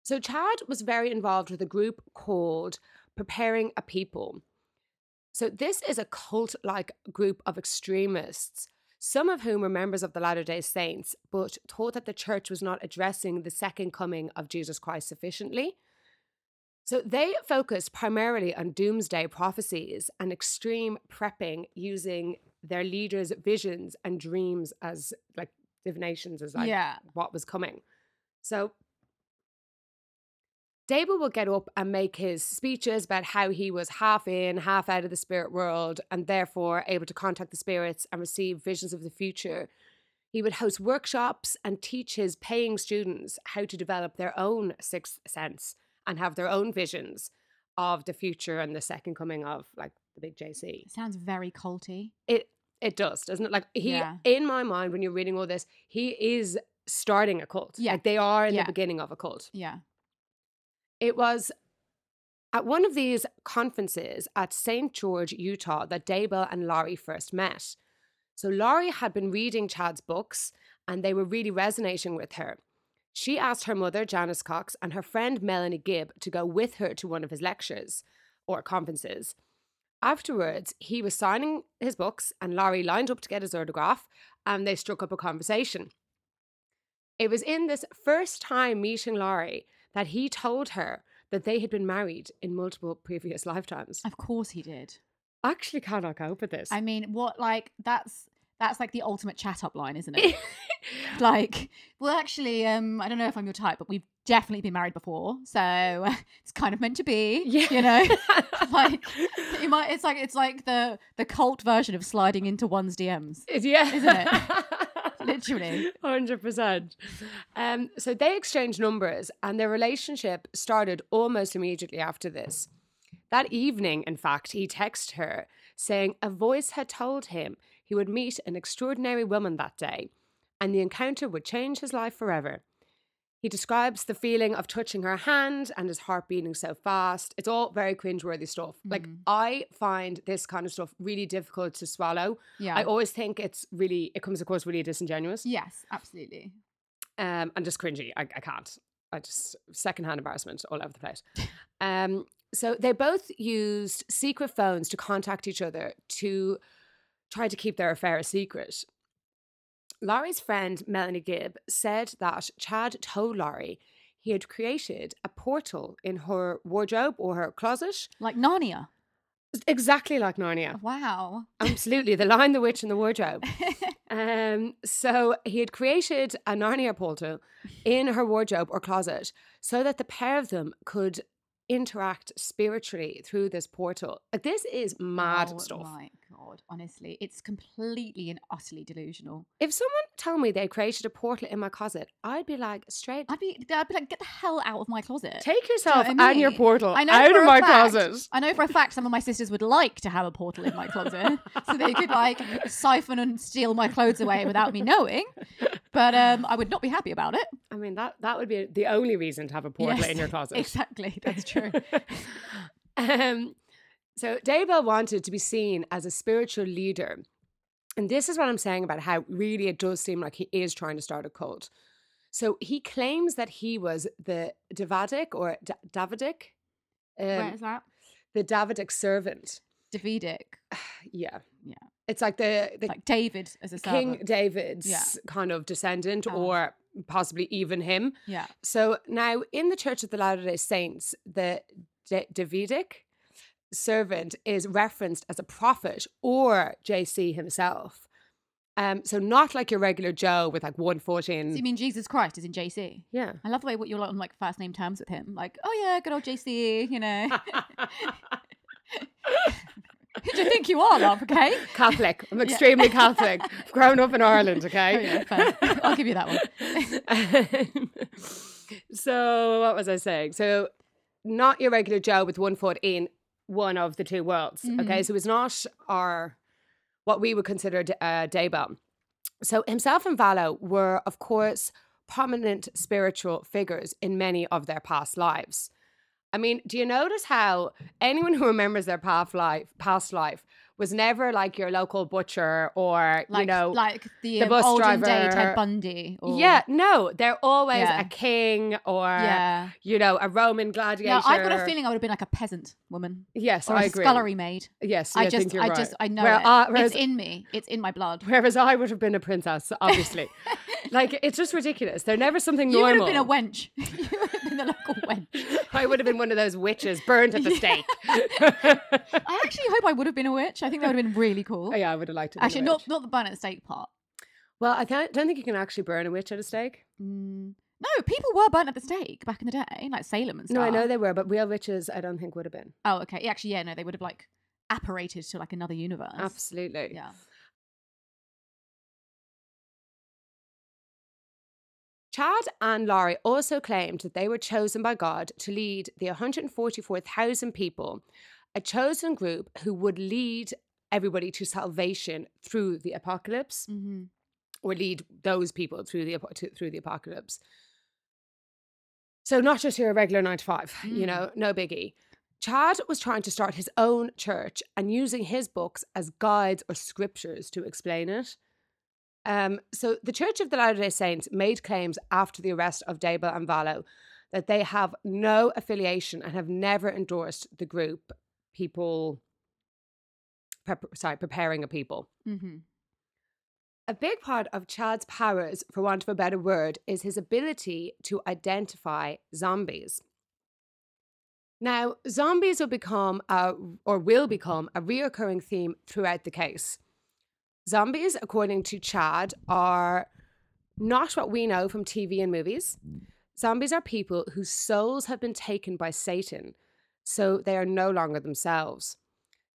[SPEAKER 2] So Chad was very involved with a group called Preparing a People. So this is a cult like group of extremists, some of whom were members of the Latter day Saints, but thought that the church was not addressing the second coming of Jesus Christ sufficiently. So they focused primarily on doomsday prophecies and extreme prepping using their leaders' visions and dreams as like divinations as like
[SPEAKER 1] yeah.
[SPEAKER 2] what was coming. So Daybell will get up and make his speeches about how he was half in, half out of the spirit world, and therefore able to contact the spirits and receive visions of the future. He would host workshops and teach his paying students how to develop their own sixth sense and have their own visions of the future and the second coming of like the big JC.
[SPEAKER 1] It sounds very culty.
[SPEAKER 2] It it does, doesn't it? Like he
[SPEAKER 1] Yeah.
[SPEAKER 2] in my mind when you're reading all this, he is starting a cult.
[SPEAKER 1] Yeah.
[SPEAKER 2] Like they are in
[SPEAKER 1] Yeah.
[SPEAKER 2] the beginning of a cult.
[SPEAKER 1] Yeah.
[SPEAKER 2] It was at one of these conferences at St. George, Utah, that Daybell and Lori first met. So Lori had been reading Chad's books and they were really resonating with her. She asked her mother, Janice Cox, and her friend Melanie Gibb to go with her to one of his lectures or conferences. Afterwards, he was signing his books and Lori lined up to get his autograph and they struck up a conversation. It was in this first time meeting Lori that he told her that they had been married in multiple previous [LAUGHS] lifetimes.
[SPEAKER 1] Of course he did.
[SPEAKER 2] I actually cannot cope with this.
[SPEAKER 1] I mean, what like that's that's like the ultimate chat up line, isn't it? [LAUGHS] like, well, actually, um, I don't know if I'm your type, but we've definitely been married before, so [LAUGHS] it's kind of meant to be.
[SPEAKER 2] yeah.
[SPEAKER 1] You know, like you might. It's like it's like the the cult version of sliding into one's DMs.
[SPEAKER 2] yeah.
[SPEAKER 1] Isn't it? [LAUGHS] Literally.
[SPEAKER 2] 100%. Um, so they exchanged numbers and their relationship started almost immediately after this. That evening, in fact, he texted her saying a voice had told him he would meet an extraordinary woman that day and the encounter would change his life forever. He describes the feeling of touching her hand and his heart beating so fast. It's all very cringeworthy stuff. Like,
[SPEAKER 1] Mhm.
[SPEAKER 2] I find this kind of stuff really difficult to swallow.
[SPEAKER 1] Yeah.
[SPEAKER 2] I always think it's really, it comes across really disingenuous
[SPEAKER 1] yes, absolutely.
[SPEAKER 2] um, and just cringy. I, I can't. I just secondhand embarrassment all over the place. Um, so they both used secret phones to contact each other to try to keep their affair a secret. Lori's friend Melanie Gibb said that Chad told Lori he had created a portal in her wardrobe or her closet,
[SPEAKER 1] Like Narnia.
[SPEAKER 2] exactly like Narnia.
[SPEAKER 1] Wow.
[SPEAKER 2] Absolutely, the Lion, the Witch, and the Wardrobe. [LAUGHS] Um, so he had created a Narnia portal in her wardrobe or closet so that the pair of them could interact spiritually through this portal. Like this is mad
[SPEAKER 1] oh,
[SPEAKER 2] stuff.
[SPEAKER 1] God, honestly, it's completely and utterly delusional.
[SPEAKER 2] If someone told me they created a portal in my closet, I'd be like, straight,
[SPEAKER 1] I'd be, I'd be like, get the hell out of my closet.
[SPEAKER 2] take yourself
[SPEAKER 1] what I
[SPEAKER 2] and your portal
[SPEAKER 1] I know
[SPEAKER 2] out of my
[SPEAKER 1] fact-
[SPEAKER 2] closet.
[SPEAKER 1] I know for a fact some of my sisters would like to have a portal in my closet [LAUGHS] so they could like siphon and steal my clothes away without me knowing. But um, I would not be happy about it.
[SPEAKER 2] I mean, that that would be the only reason to have a portal
[SPEAKER 1] Yes,
[SPEAKER 2] in your closet. [LAUGHS]
[SPEAKER 1] Exactly, that's true. [LAUGHS]
[SPEAKER 2] um, so Daybell wanted to be seen as a spiritual leader. And this is what I'm saying about how really it does seem like he is trying to start a cult. So he claims that he was the Davidic or Da- Davidic, um,
[SPEAKER 1] Where is that?
[SPEAKER 2] the Davidic servant.
[SPEAKER 1] Davidic, [SIGHS]
[SPEAKER 2] Yeah,
[SPEAKER 1] Yeah.
[SPEAKER 2] It's like the the
[SPEAKER 1] like David as a
[SPEAKER 2] King
[SPEAKER 1] servant.
[SPEAKER 2] David's
[SPEAKER 1] Yeah.
[SPEAKER 2] kind of descendant,
[SPEAKER 1] Oh.
[SPEAKER 2] or possibly even him.
[SPEAKER 1] Yeah.
[SPEAKER 2] So now in the Church of the Latter day Saints, the Da- Davidic servant is referenced as a prophet or JC himself. Um, so not like your regular Joe with like one foot in.
[SPEAKER 1] So you mean Jesus Christ is in JC?
[SPEAKER 2] yeah.
[SPEAKER 1] I love the way what you're like on like first name terms with him. Like, oh yeah, good old JC, you know. [LAUGHS] Who do you think you are, love? Okay.
[SPEAKER 2] Catholic. I'm extremely Catholic. I've [LAUGHS] grown up in Ireland, okay?
[SPEAKER 1] Oh, yeah. I'll give you that one. [LAUGHS]
[SPEAKER 2] so what was I saying? So not your regular Joe with one foot in one of the two worlds. Okay, so it's not our what we would consider d- uh, Daybell. So himself and Vallow were, of course, prominent spiritual figures in many of their past lives. I mean, do you notice how anyone who remembers their past life, past life, was never like your local butcher or
[SPEAKER 1] Like,
[SPEAKER 2] you know,
[SPEAKER 1] like the,
[SPEAKER 2] the
[SPEAKER 1] um,
[SPEAKER 2] bus
[SPEAKER 1] olden day
[SPEAKER 2] driver-
[SPEAKER 1] Ted Bundy. Or,
[SPEAKER 2] yeah, no, they're always
[SPEAKER 1] Yeah.
[SPEAKER 2] a king or
[SPEAKER 1] yeah.
[SPEAKER 2] you know a Roman gladiator.
[SPEAKER 1] Yeah, I've got a feeling I would have been like a peasant woman
[SPEAKER 2] Yes,
[SPEAKER 1] or
[SPEAKER 2] I
[SPEAKER 1] a
[SPEAKER 2] agree.
[SPEAKER 1] scullery maid.
[SPEAKER 2] Yes,
[SPEAKER 1] I
[SPEAKER 2] yeah,
[SPEAKER 1] just,
[SPEAKER 2] think you're
[SPEAKER 1] I
[SPEAKER 2] right.
[SPEAKER 1] just, I know
[SPEAKER 2] Where
[SPEAKER 1] it.
[SPEAKER 2] I- whereas,
[SPEAKER 1] it's in me. It's in my blood.
[SPEAKER 2] whereas I would have been a princess, obviously. [LAUGHS] like it's just ridiculous. They're never something normal. [LAUGHS]
[SPEAKER 1] You would have been a wench. you would have been the local wench. [LAUGHS]
[SPEAKER 2] I would have been one of those witches burned at the stake.
[SPEAKER 1] I actually hope I would have been a witch. I think that would have been really cool.
[SPEAKER 2] yeah, I would have liked to. be a
[SPEAKER 1] Actually, not not the burn at the stake part.
[SPEAKER 2] Well, I can't, don't think you can actually burn a witch at a stake.
[SPEAKER 1] Mm. No, people were burnt at the stake back in the day, like Salem and stuff.
[SPEAKER 2] No, I know they were, but real witches, I don't think would have been.
[SPEAKER 1] Oh, okay. Yeah, Actually, yeah, no, they would have like apparated to like another universe.
[SPEAKER 2] Absolutely.
[SPEAKER 1] Yeah.
[SPEAKER 2] Chad and Lori also claimed that they were chosen by God to lead the 144,000 people, a chosen group who would lead everybody to salvation through the apocalypse,
[SPEAKER 1] hmm
[SPEAKER 2] or lead those people through the to, through the apocalypse. So not just your regular nine to five, you
[SPEAKER 1] Mm.
[SPEAKER 2] know, no biggie. Chad was trying to start his own church and using his books as guides or scriptures to explain it. Um, so the Church of the Latter day Saints made claims after the arrest of Daybell and Vallow that they have no affiliation and have never endorsed the group people, prep, sorry, preparing a people.
[SPEAKER 1] hmm
[SPEAKER 2] A big part of Chad's powers, for want of a better word, is his ability to identify zombies. Now, zombies will become a, or will become a reoccurring theme throughout the case. Zombies, according to Chad, are not what we know from TV and movies. Zombies are people whose souls have been taken by Satan, so they are no longer themselves.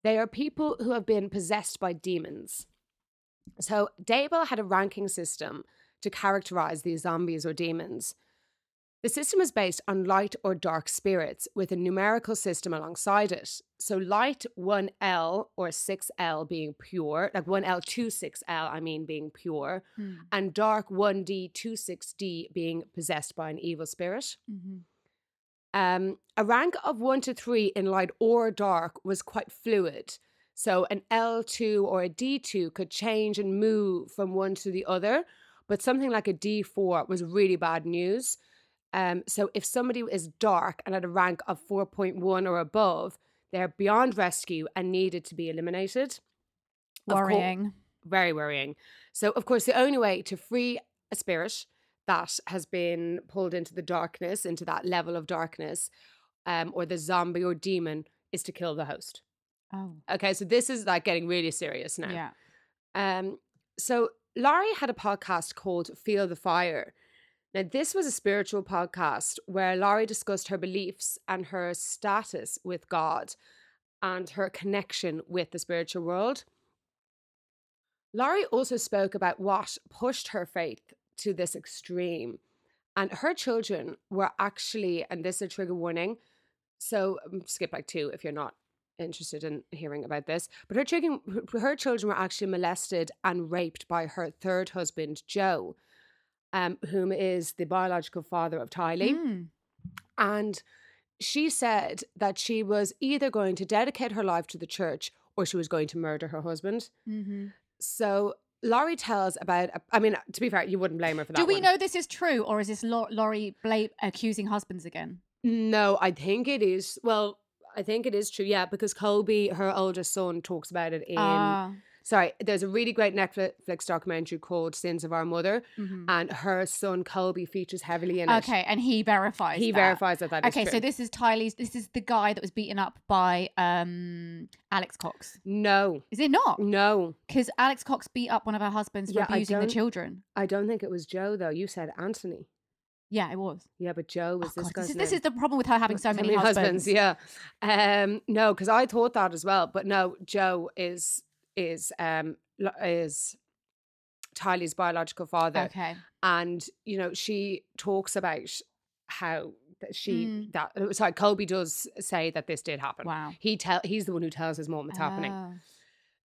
[SPEAKER 2] They are people who have been possessed by demons. So Daybell had a ranking system to characterize these zombies or demons. The system is based on light or dark spirits with a numerical system alongside it. So light 1L or 6L being pure, like 1L 26L, I mean being pure,
[SPEAKER 1] Mm.
[SPEAKER 2] and dark 1D 26D being possessed by an evil spirit.
[SPEAKER 1] hmm
[SPEAKER 2] Um, a rank of one to three in light or dark was quite fluid. So an L2 or a D2 could change and move from one to the other, but something like a D4 was really bad news. Um, so if somebody is dark and at a rank of 4.1 or above, they're beyond rescue and needed to be eliminated.
[SPEAKER 1] Worrying.
[SPEAKER 2] very worrying. So, of course, the only way to free a spirit that has been pulled into the darkness, into that level of darkness, um, or the zombie or demon, is to kill the host.
[SPEAKER 1] Oh,
[SPEAKER 2] Okay, so this is like getting really serious now.
[SPEAKER 1] yeah.
[SPEAKER 2] Um, so Lori had a podcast called Feel the Fire. Now, this was a spiritual podcast where Lori discussed her beliefs and her status with God and her connection with the spiritual world. Lori also spoke about what pushed her faith to this extreme. And her children were actually, and this is a trigger warning, so um, skip like two if you're not interested in hearing about this. But her children, her children were actually molested and raped by her third husband, Joe, um, whom is the biological father of Tylee.
[SPEAKER 1] Mm.
[SPEAKER 2] And she said that she was either going to dedicate her life to the church or she was going to murder her husband.
[SPEAKER 1] hmm
[SPEAKER 2] So Lori tells about, I mean, to be fair, you wouldn't blame her for that.
[SPEAKER 1] Do we
[SPEAKER 2] one.
[SPEAKER 1] know this is true, or is this Lau- Lori blame accusing husbands again?
[SPEAKER 2] No, I think it is. Well, I think it is true. Yeah, because Colby, her oldest son, talks about it in.
[SPEAKER 1] Ah,
[SPEAKER 2] sorry, there's a really great Netflix documentary called Sins of Our Mother,
[SPEAKER 1] mhm.
[SPEAKER 2] and her son Colby features heavily in it.
[SPEAKER 1] okay, and he verifies.
[SPEAKER 2] He
[SPEAKER 1] that.
[SPEAKER 2] verifies that that is
[SPEAKER 1] Okay, so this is Tylee's. This is the guy that was beaten up by um Alex Cox.
[SPEAKER 2] no,
[SPEAKER 1] Is it not?
[SPEAKER 2] no,
[SPEAKER 1] Because Alex Cox beat up one of her husbands for
[SPEAKER 2] Yeah,
[SPEAKER 1] abusing the children.
[SPEAKER 2] I don't think it was Joe though. You said Anthony.
[SPEAKER 1] Yeah, it was.
[SPEAKER 2] Yeah, but Joe was
[SPEAKER 1] Oh,
[SPEAKER 2] this
[SPEAKER 1] God,
[SPEAKER 2] guy's
[SPEAKER 1] this, is,
[SPEAKER 2] name.
[SPEAKER 1] is the problem with her having so, many, husbands.
[SPEAKER 2] Yeah, um, no, because I thought that as well, but no, Joe is is um is Tylee's biological father,
[SPEAKER 1] Okay.
[SPEAKER 2] and you know she talks about how that she
[SPEAKER 1] Mm.
[SPEAKER 2] that uh, sorry Colby does say that this did happen.
[SPEAKER 1] Wow.
[SPEAKER 2] He tell he's the one who tells his mom it's happening.
[SPEAKER 1] Oh.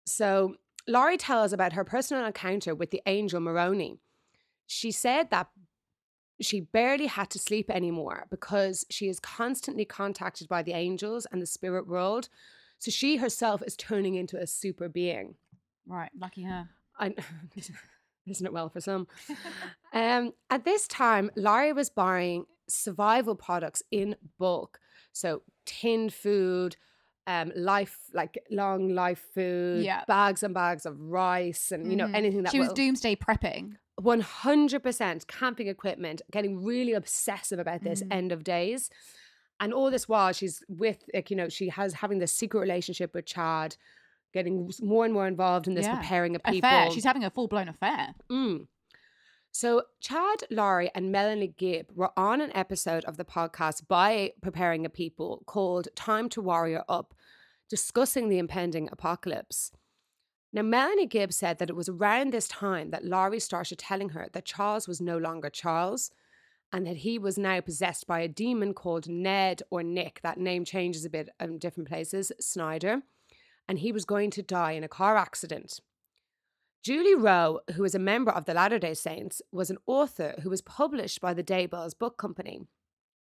[SPEAKER 2] So Lori tells us about her personal encounter with the angel Moroni. She said that she barely had to sleep anymore because she is constantly contacted by the angels and the spirit world. So she herself is turning into a super being.
[SPEAKER 1] Right, lucky her.
[SPEAKER 2] I, [LAUGHS] isn't it well for some? [LAUGHS] um, at this time, Lori was buying survival products in bulk. So tinned food, um, life like long life food,
[SPEAKER 1] Yeah.
[SPEAKER 2] bags and bags of rice, and you know
[SPEAKER 1] Mhm.
[SPEAKER 2] anything that
[SPEAKER 1] She was
[SPEAKER 2] will-
[SPEAKER 1] doomsday prepping.
[SPEAKER 2] 100% camping equipment, getting really obsessive about this
[SPEAKER 1] Mhm.
[SPEAKER 2] end of days. And all this while she's with, like, you know, she has having this secret relationship with Chad, getting more and more involved in this
[SPEAKER 1] Yeah.
[SPEAKER 2] preparing of people.
[SPEAKER 1] Affair. She's having a full blown affair.
[SPEAKER 2] Mm. So Chad, Lori, and Melanie Gibb were on an episode of the podcast by Preparing a People called Time to Warrior Up, discussing the impending apocalypse. Now, Melanie Gibb said that it was around this time that Lori started telling her that Charles was no longer Charles and that he was now possessed by a demon called Ned or Nick. That name changes a bit in different places, Snyder. And he was going to die in a car accident. Julie Rowe, who is a member of the Latter day Saints, was an author who was published by the Daybells Book Company.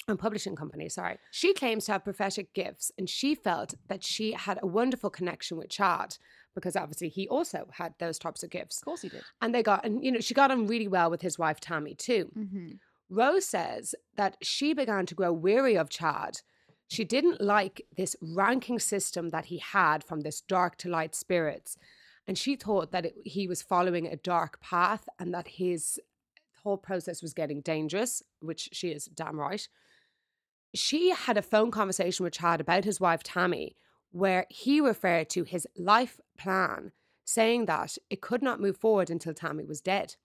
[SPEAKER 2] And publishing company, sorry. She claims to have prophetic gifts, and she felt that she had a wonderful connection with Chad because obviously he also had those types of gifts.
[SPEAKER 1] Of course he did.
[SPEAKER 2] And they got, and you know, she got on really well with his wife Tammy too.
[SPEAKER 1] Mm-hmm.
[SPEAKER 2] Rose says that she began to grow weary of Chad. She didn't like this ranking system that he had from this dark to light spirits. And she thought that it, he was following a dark path and that his whole process was getting dangerous, which she is damn right. She had a phone conversation with Chad about his wife Tammy, where he referred to his life plan, saying that it could not move forward until Tammy was dead.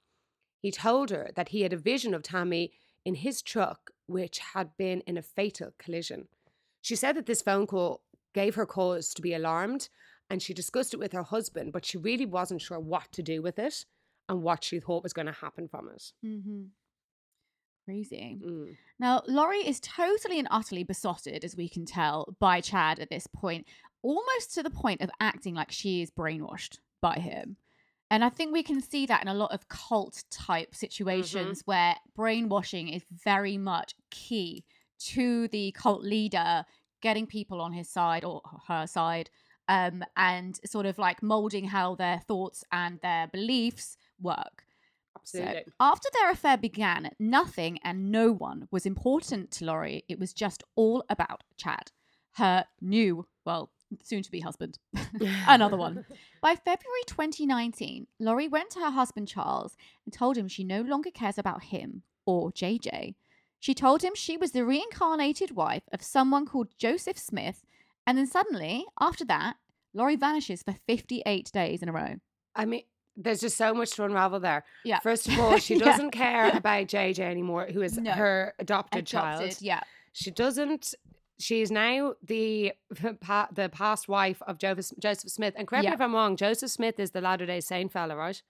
[SPEAKER 2] He told her that he had a vision of Tammy in his truck, which had been in a fatal collision. She said that this phone call gave her cause to be alarmed, and she discussed it with her husband, but she really wasn't sure what to do with it and what she thought was going to happen from it.
[SPEAKER 1] Mm-hmm. Crazy.
[SPEAKER 2] Mm.
[SPEAKER 1] Now, Laurie is totally and utterly besotted, as we can tell, by Chad at this point, almost to the point of acting like she is brainwashed by him. And I think we can see that in a lot of cult type situations where brainwashing is very much key to the cult leader getting people on his side or her side um, and sort of like molding how their thoughts and their beliefs work. So,
[SPEAKER 2] Absolutely.
[SPEAKER 1] after their affair began, nothing and no one was important to Lori. It was just all about Chad, her new, well, soon to be husband. [LAUGHS] [LAUGHS] Another one. By February 2019, Lori went to her husband Charles and told him she no longer cares about him or JJ. She told him she was the reincarnated wife of someone called Joseph Smith, and then suddenly, after that, Lori vanishes for 58 days in a row.
[SPEAKER 2] I mean, there's just so much to unravel there.
[SPEAKER 1] Yeah.
[SPEAKER 2] First of all, she [LAUGHS] doesn't care about JJ anymore, who is
[SPEAKER 1] No.
[SPEAKER 2] her adopted, child.
[SPEAKER 1] Yeah.
[SPEAKER 2] She doesn't. She's now the [LAUGHS] the past wife of Joseph, Joseph Smith. And correct
[SPEAKER 1] Yeah.
[SPEAKER 2] me if I'm wrong. Joseph Smith is the Latter Day Saint fella, right?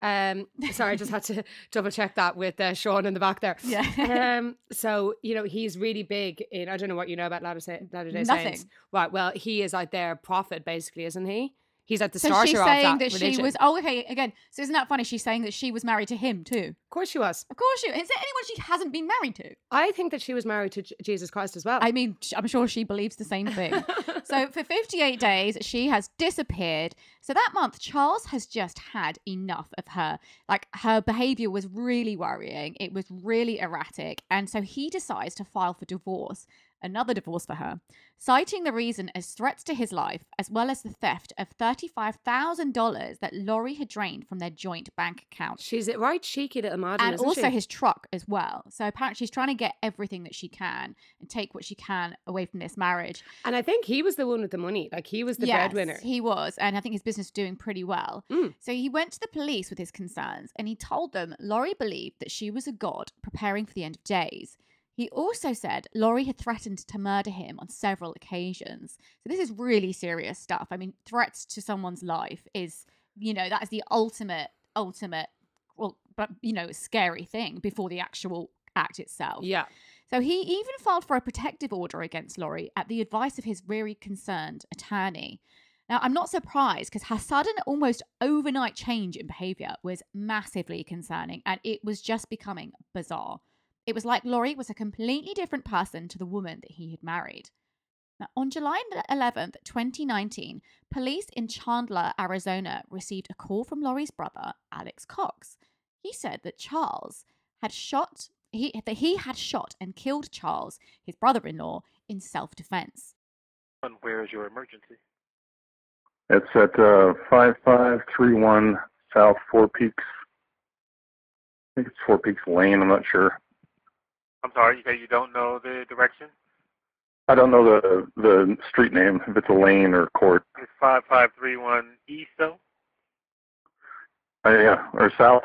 [SPEAKER 2] Um, sorry, I just had to [LAUGHS] [LAUGHS] double check that with uh, Sean in the back there.
[SPEAKER 1] Yeah.
[SPEAKER 2] Um, so you know he's really big in. I don't know what you know about Latter Day, Latter Day
[SPEAKER 1] Nothing.
[SPEAKER 2] Saints, right? Well, he is like their prophet, basically, isn't he? He's at the
[SPEAKER 1] so
[SPEAKER 2] starter
[SPEAKER 1] she's
[SPEAKER 2] of
[SPEAKER 1] saying
[SPEAKER 2] that,
[SPEAKER 1] that, she was. Oh, okay. Again, so isn't that funny? She's saying that she was married to him too.
[SPEAKER 2] Of course, she was.
[SPEAKER 1] Of course, she is. There anyone she hasn't been married to?
[SPEAKER 2] I think that she was married to J- Jesus Christ as well.
[SPEAKER 1] I mean, I'm sure she believes the same thing. [LAUGHS] so for 58 days, she has disappeared. So that month, Charles has just had enough of her. Like her behavior was really worrying. It was really erratic, and so he decides to file for divorce. Another divorce for her, citing the reason as threats to his life, as well as the theft of $35,000 that Lori had drained from their joint bank account
[SPEAKER 2] She's a right cheeky little madam,
[SPEAKER 1] and also
[SPEAKER 2] she?
[SPEAKER 1] his truck as well. So apparently she's trying to get everything that she can and take what she can away from this marriage.
[SPEAKER 2] and I think he was the one with the money. Like he was the
[SPEAKER 1] Yes,
[SPEAKER 2] breadwinner.
[SPEAKER 1] He was, and I think his business is doing pretty well.
[SPEAKER 2] Mm.
[SPEAKER 1] So he went to the police with his concerns and he told them Lori believed that she was a god preparing for the end of days. He also said Lori had threatened to murder him on several occasions. So this is really serious stuff. I mean, threats to someone's life is, you know, that is the ultimate, ultimate, well, but you know, scary thing before the actual act itself.
[SPEAKER 2] yeah.
[SPEAKER 1] So he even filed for a protective order against Lori at the advice of his very concerned attorney. Now, I'm not surprised because her sudden, almost overnight change in behavior was massively concerning and it was just becoming bizarre. It was like Lori was a completely different person to the woman that he had married. Now, on July 11th, 2019, police in Chandler, Arizona received a call from Lori's brother, Alex Cox. He said that Charles had shot he that he had shot and killed Charles, his brother-in-law, in self-defense.
[SPEAKER 3] And where is your emergency?
[SPEAKER 4] It's at uh, 5531 South Four Peaks. I think it's Four Peaks Lane. I'm not sure.
[SPEAKER 3] I'm sorry, you say you don't know the direction?
[SPEAKER 4] I don't know the the street name, if it's a lane or court.
[SPEAKER 3] It's 5531 East, though?
[SPEAKER 4] Uh, yeah, or south,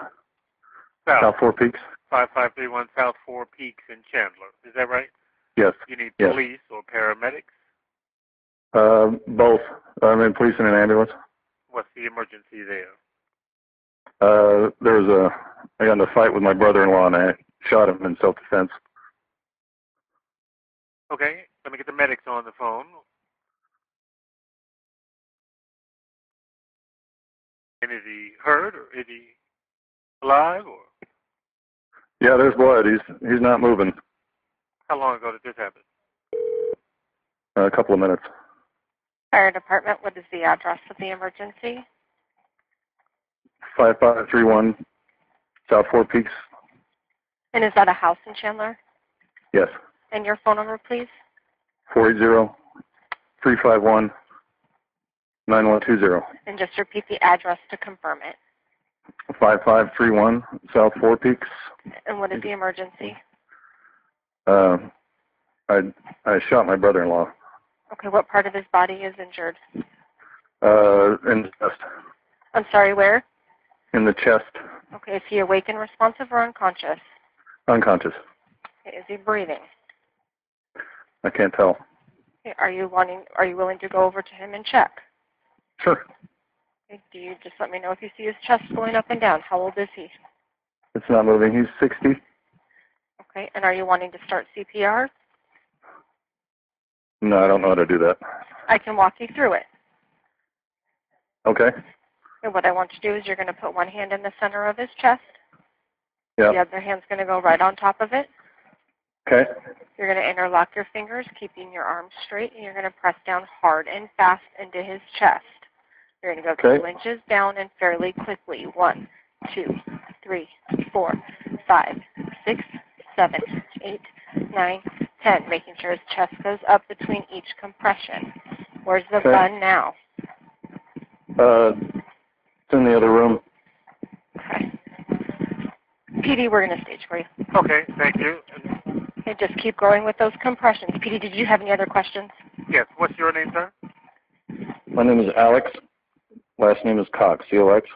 [SPEAKER 3] South.
[SPEAKER 4] South Four Peaks.
[SPEAKER 3] 5531 South Four Peaks in Chandler. Is that right?
[SPEAKER 4] Yes,
[SPEAKER 3] You need
[SPEAKER 4] Yes.
[SPEAKER 3] police or paramedics?
[SPEAKER 4] uh, both. I'm in police and an ambulance.
[SPEAKER 3] What's the emergency there?
[SPEAKER 4] Uh, there was a I got in a fight with my brother-in-law and I shot him in self-defense.
[SPEAKER 3] Okay, let me get the medics on the phone. And is he hurt or is he alive or
[SPEAKER 4] Yeah, there's blood. He's he's not moving.
[SPEAKER 3] how long ago did this happen?
[SPEAKER 4] Uh, a couple of minutes.
[SPEAKER 5] Fire department, what is the address of the emergency?
[SPEAKER 4] 5531 South Four Peaks.
[SPEAKER 5] And is that a house in Chandler?
[SPEAKER 4] Yes.
[SPEAKER 5] And your phone number, please?
[SPEAKER 4] 480 351 9120.
[SPEAKER 5] And just repeat the address to confirm it.
[SPEAKER 4] 5531 South Four Peaks.
[SPEAKER 5] And what is the emergency?
[SPEAKER 4] Uh, I I shot my brother-in-law
[SPEAKER 5] Okay, what part of his body is injured?
[SPEAKER 4] uh, in the chest.
[SPEAKER 5] I'm sorry, where?
[SPEAKER 4] In the chest,
[SPEAKER 5] Okay, is he awake and responsive or unconscious?
[SPEAKER 4] unconscious.
[SPEAKER 5] Okay, is he breathing?
[SPEAKER 4] I can't tell.
[SPEAKER 5] Okay, are you wanting? Are you willing to go over to him and check?
[SPEAKER 4] Sure,
[SPEAKER 5] Okay, do you just let me know if you see his chest going up and down? How old is he?
[SPEAKER 4] it's not moving. He's 60.
[SPEAKER 5] Okay, and are you wanting to start CPR?
[SPEAKER 4] No, I don't know how to do that.
[SPEAKER 5] I can walk you through it.
[SPEAKER 4] Okay.
[SPEAKER 5] And what I want to do is you're going to put one hand in the center of his chest.
[SPEAKER 4] Yeah.
[SPEAKER 5] The other hand's going to go right on top of it.
[SPEAKER 4] Okay.
[SPEAKER 5] You're going to interlock your fingers, keeping your arms straight, and you're going to press down hard and fast into his chest. You're going to go
[SPEAKER 4] Okay.
[SPEAKER 5] two inches down and fairly quickly. One, two, three, four, five, six, seven, eight, nine, ten. Making sure his chest goes up between each compression. Where's the
[SPEAKER 4] Okay.
[SPEAKER 5] gun now?
[SPEAKER 4] Uh, it's in the other room.
[SPEAKER 5] Okay. PD, we're going to stage for you.
[SPEAKER 3] Okay, thank you. And
[SPEAKER 5] Okay, just keep going with those compressions. PD, did you have any other questions?
[SPEAKER 3] yes, what's your name, sir?
[SPEAKER 4] My name is Alex. Last name is Cox. C-O-X.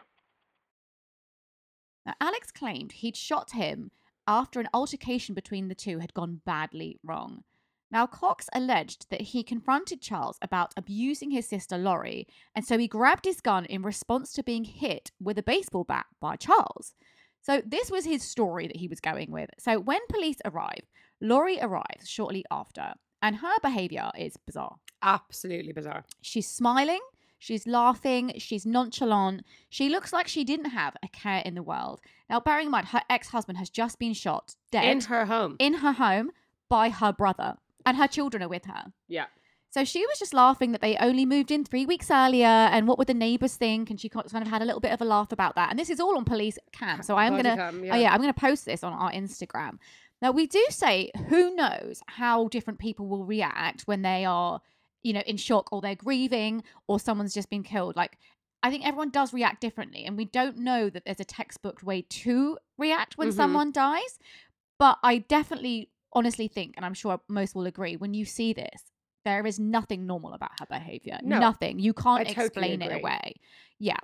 [SPEAKER 1] Now, Alex claimed he'd shot him after an altercation between the two had gone badly wrong. Now, Cox alleged that he confronted Charles about abusing his sister Lori, and so he grabbed his gun in response to being hit with a baseball bat by Charles. So, this was his story that he was going with. So, when police arrive, Lori arrives shortly after, and her behavior is bizarre.
[SPEAKER 2] Absolutely bizarre.
[SPEAKER 1] She's smiling, she's laughing, she's nonchalant. She looks like she didn't have a care in the world. Now, bearing in mind, her ex husband has just been shot dead
[SPEAKER 2] In her home.
[SPEAKER 1] in her home by her brother, and her children are with her.
[SPEAKER 2] yeah.
[SPEAKER 1] So she was just laughing that they only moved in three weeks earlier, and what would the neighbors think? And she kind of had a little bit of a laugh about that. And this is all on police cam, so I am
[SPEAKER 2] Body
[SPEAKER 1] gonna,
[SPEAKER 2] cam,
[SPEAKER 1] oh yeah, I'm gonna post this on our Instagram. Now we do say, who knows how different people will react when they are, you know, in shock or they're grieving or someone's just been killed. Like I think everyone does react differently, and we don't know that there's a textbook way to react when
[SPEAKER 2] Mhm.
[SPEAKER 1] someone dies. But I definitely, honestly think, and I'm sure most will agree, when you see this, there is nothing normal about her behavior.
[SPEAKER 2] No,
[SPEAKER 1] nothing. You can't
[SPEAKER 2] totally
[SPEAKER 1] explain it away. Yeah.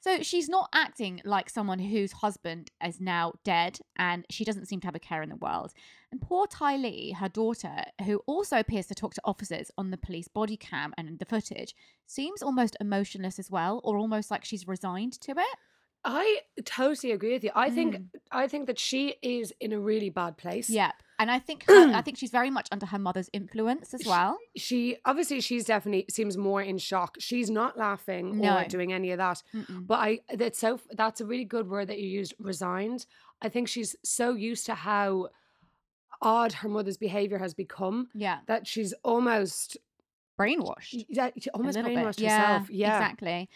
[SPEAKER 1] So she's not acting like someone whose husband is now dead and she doesn't seem to have a care in the world. And poor Tylee, her daughter, who also appears to talk to officers on the police body cam and the footage, seems almost emotionless as well, or almost like she's resigned to it.
[SPEAKER 2] I totally agree with you. I think
[SPEAKER 1] Mm.
[SPEAKER 2] I think that she is in a really bad place.
[SPEAKER 1] Yep. And I think her, I [CLEARS THROAT] think she's very much under her mother's influence as well.
[SPEAKER 2] She obviously she's definitely seems more in shock. She's not laughing
[SPEAKER 1] No.
[SPEAKER 2] or doing any of that.
[SPEAKER 1] Mm-mm.
[SPEAKER 2] But I that's so that's a really good word that you used, resigned. I think she's so used to how odd her mother's behavior has become
[SPEAKER 1] Yeah,
[SPEAKER 2] that she's almost
[SPEAKER 1] brainwashed.
[SPEAKER 2] yeah, she almost brainwashed
[SPEAKER 1] bit.
[SPEAKER 2] herself. Yeah.
[SPEAKER 1] exactly.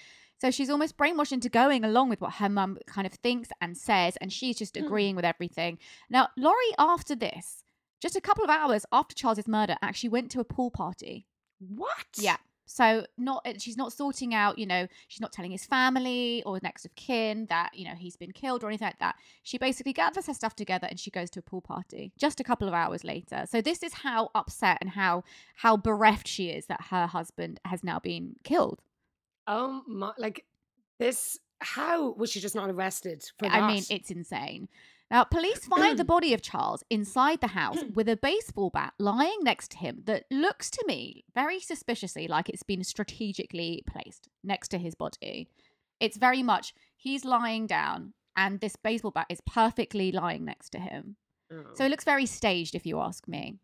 [SPEAKER 1] So she's almost brainwashed into going along with what her mum kind of thinks and says, and she's just
[SPEAKER 2] Mm.
[SPEAKER 1] agreeing with everything. Now, Lori, after this, just a couple of hours after Charles's murder, actually went to a pool party.
[SPEAKER 2] What?
[SPEAKER 1] Yeah. So not uh, she's not sorting out, you know, she's not telling his family or next of kin that, you know, he's been killed or anything like that. She basically gathers her stuff together and she goes to a pool party just a couple of hours later. So this is how upset and how how bereft she is that her husband has now been killed.
[SPEAKER 2] Oh my like this how was she just not arrested for that?
[SPEAKER 1] I mean, it's insane. Now, police find the [CLEARS THROAT] body of Charles inside the house [CLEARS THROAT] with a baseball bat lying next to him that looks to me very suspiciously like it's been strategically placed next to his body. It's very much he's lying down and this baseball bat is perfectly lying next to him.
[SPEAKER 2] Oh.
[SPEAKER 1] So it oh. looks very staged, if you ask me.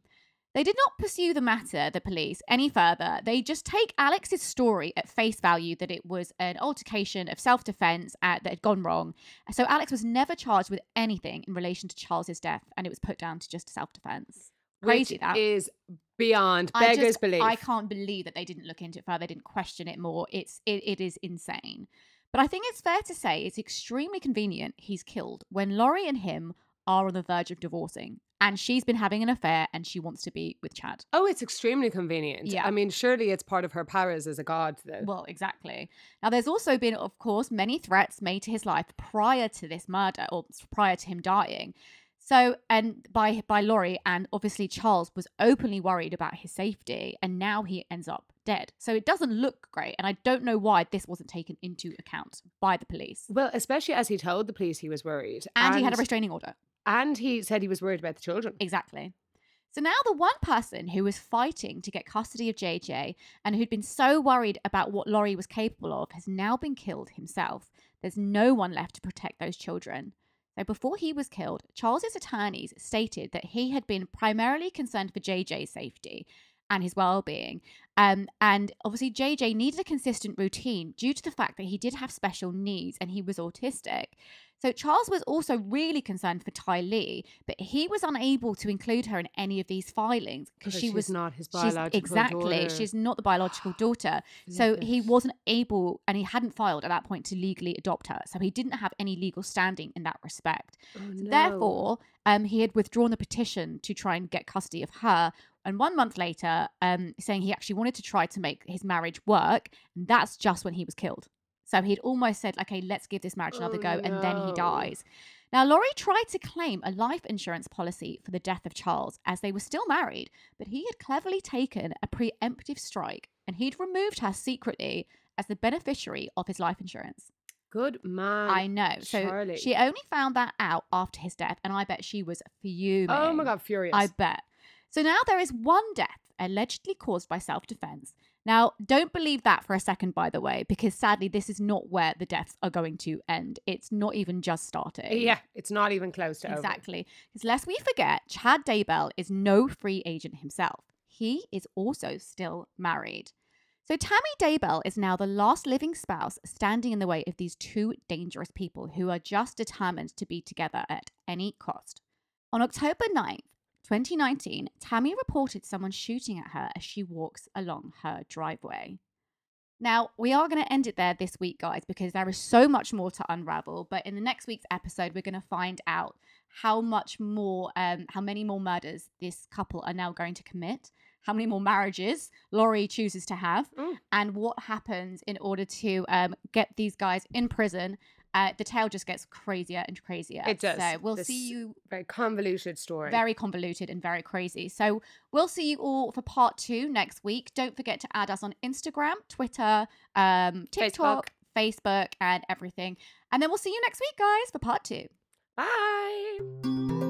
[SPEAKER 1] They did not pursue the matter, the police, any further. They just take Alex's story at face value that it was an altercation of self defense uh, that had gone wrong. So Alex was never charged with anything in relation to Charles's death, and it was put down to just self defense. Crazy
[SPEAKER 2] Which
[SPEAKER 1] that.
[SPEAKER 2] is beyond
[SPEAKER 1] I
[SPEAKER 2] beggars
[SPEAKER 1] just-
[SPEAKER 2] belief.
[SPEAKER 1] I can't believe that they didn't look into it further. They didn't question it more. It's it, it is insane. But I think it's fair to say it's extremely convenient he's killed when Lori and him are on the verge of divorcing, and she's been having an affair and she wants to be with Chad.
[SPEAKER 2] Oh, it's extremely convenient.
[SPEAKER 1] Yeah.
[SPEAKER 2] I mean, surely it's part of her powers as a god, though.
[SPEAKER 1] Well, exactly. Now, there's also been, of course, many threats made to his life prior to this murder or prior to him dying. So, and by by Lori, and obviously Charles was openly worried about his safety, and now he ends up dead. So it doesn't look great, and I don't know why this wasn't taken into account by the police.
[SPEAKER 2] Well, especially as he told the police he was worried.
[SPEAKER 1] And, he had a restraining order.
[SPEAKER 2] And he said he was worried about the children.
[SPEAKER 1] Exactly. So now the one person who was fighting to get custody of JJ and who'd been so worried about what Lori was capable of has now been killed himself. There's no one left to protect those children. So before he was killed, Charles's attorneys stated that he had been primarily concerned for JJ's safety and his well-being. Um, and obviously JJ needed a consistent routine due to the fact that he did have special needs and he was autistic. So Charles was also really concerned for Tylee, but he was unable to include her in any of these filings because she
[SPEAKER 2] she's
[SPEAKER 1] was
[SPEAKER 2] not his
[SPEAKER 1] she's-
[SPEAKER 2] biological
[SPEAKER 1] exactly
[SPEAKER 2] daughter.
[SPEAKER 1] she's not the biological [GASPS] daughter. So he wasn't able, and he hadn't filed at that point to legally adopt her. So he didn't have any legal standing in that respect.
[SPEAKER 2] Oh,
[SPEAKER 1] So
[SPEAKER 2] no.
[SPEAKER 1] Therefore, um, he had withdrawn the petition to try and get custody of her. And one month later, um, saying he actually wanted to try to make his marriage work. And that's just when he was killed. So he'd almost said, okay, let's give this marriage another
[SPEAKER 2] Oh,
[SPEAKER 1] go. And then he dies. Now, Lori tried to claim a life insurance policy for the death of Charles as they were still married, but he had cleverly taken a preemptive strike and he'd removed her secretly as the beneficiary of his life insurance.
[SPEAKER 2] Good man.
[SPEAKER 1] I know. So
[SPEAKER 2] Charlie.
[SPEAKER 1] she only found that out after his death, and I bet she was fuming.
[SPEAKER 2] Oh my god, furious.
[SPEAKER 1] I bet. So now there is one death allegedly caused by self defense. Now, don't believe that for a second, by the way, because sadly, this is not where the deaths are going to end. It's not even just starting.
[SPEAKER 2] yeah, it's not even close to.
[SPEAKER 1] Exactly. Because lest we forget, Chad Daybell is no free agent himself. He is also still married. So Tammy Daybell is now the last living spouse standing in the way of these two dangerous people who are just determined to be together at any cost. On October 9th, 2019, Tammy reported someone shooting at her as she walks along her driveway. Now, we are going to end it there this week, guys, because there is so much more to unravel. But in the next week's episode, we're going to find out how much more, um, how many more murders this couple are now going to commit, how many more marriages Lori chooses to have,
[SPEAKER 2] Mm.
[SPEAKER 1] and what happens in order to um, get these guys in prison. Uh, the tale just gets crazier and crazier.
[SPEAKER 2] It does.
[SPEAKER 1] So we'll
[SPEAKER 2] This
[SPEAKER 1] see you
[SPEAKER 2] Very convoluted story.
[SPEAKER 1] very convoluted and very crazy. So we'll see you all for part two next week. Don't forget to add us on Instagram, Twitter, um, TikTok, Facebook, and everything. And then we'll see you next week, guys, for part two.
[SPEAKER 2] Bye.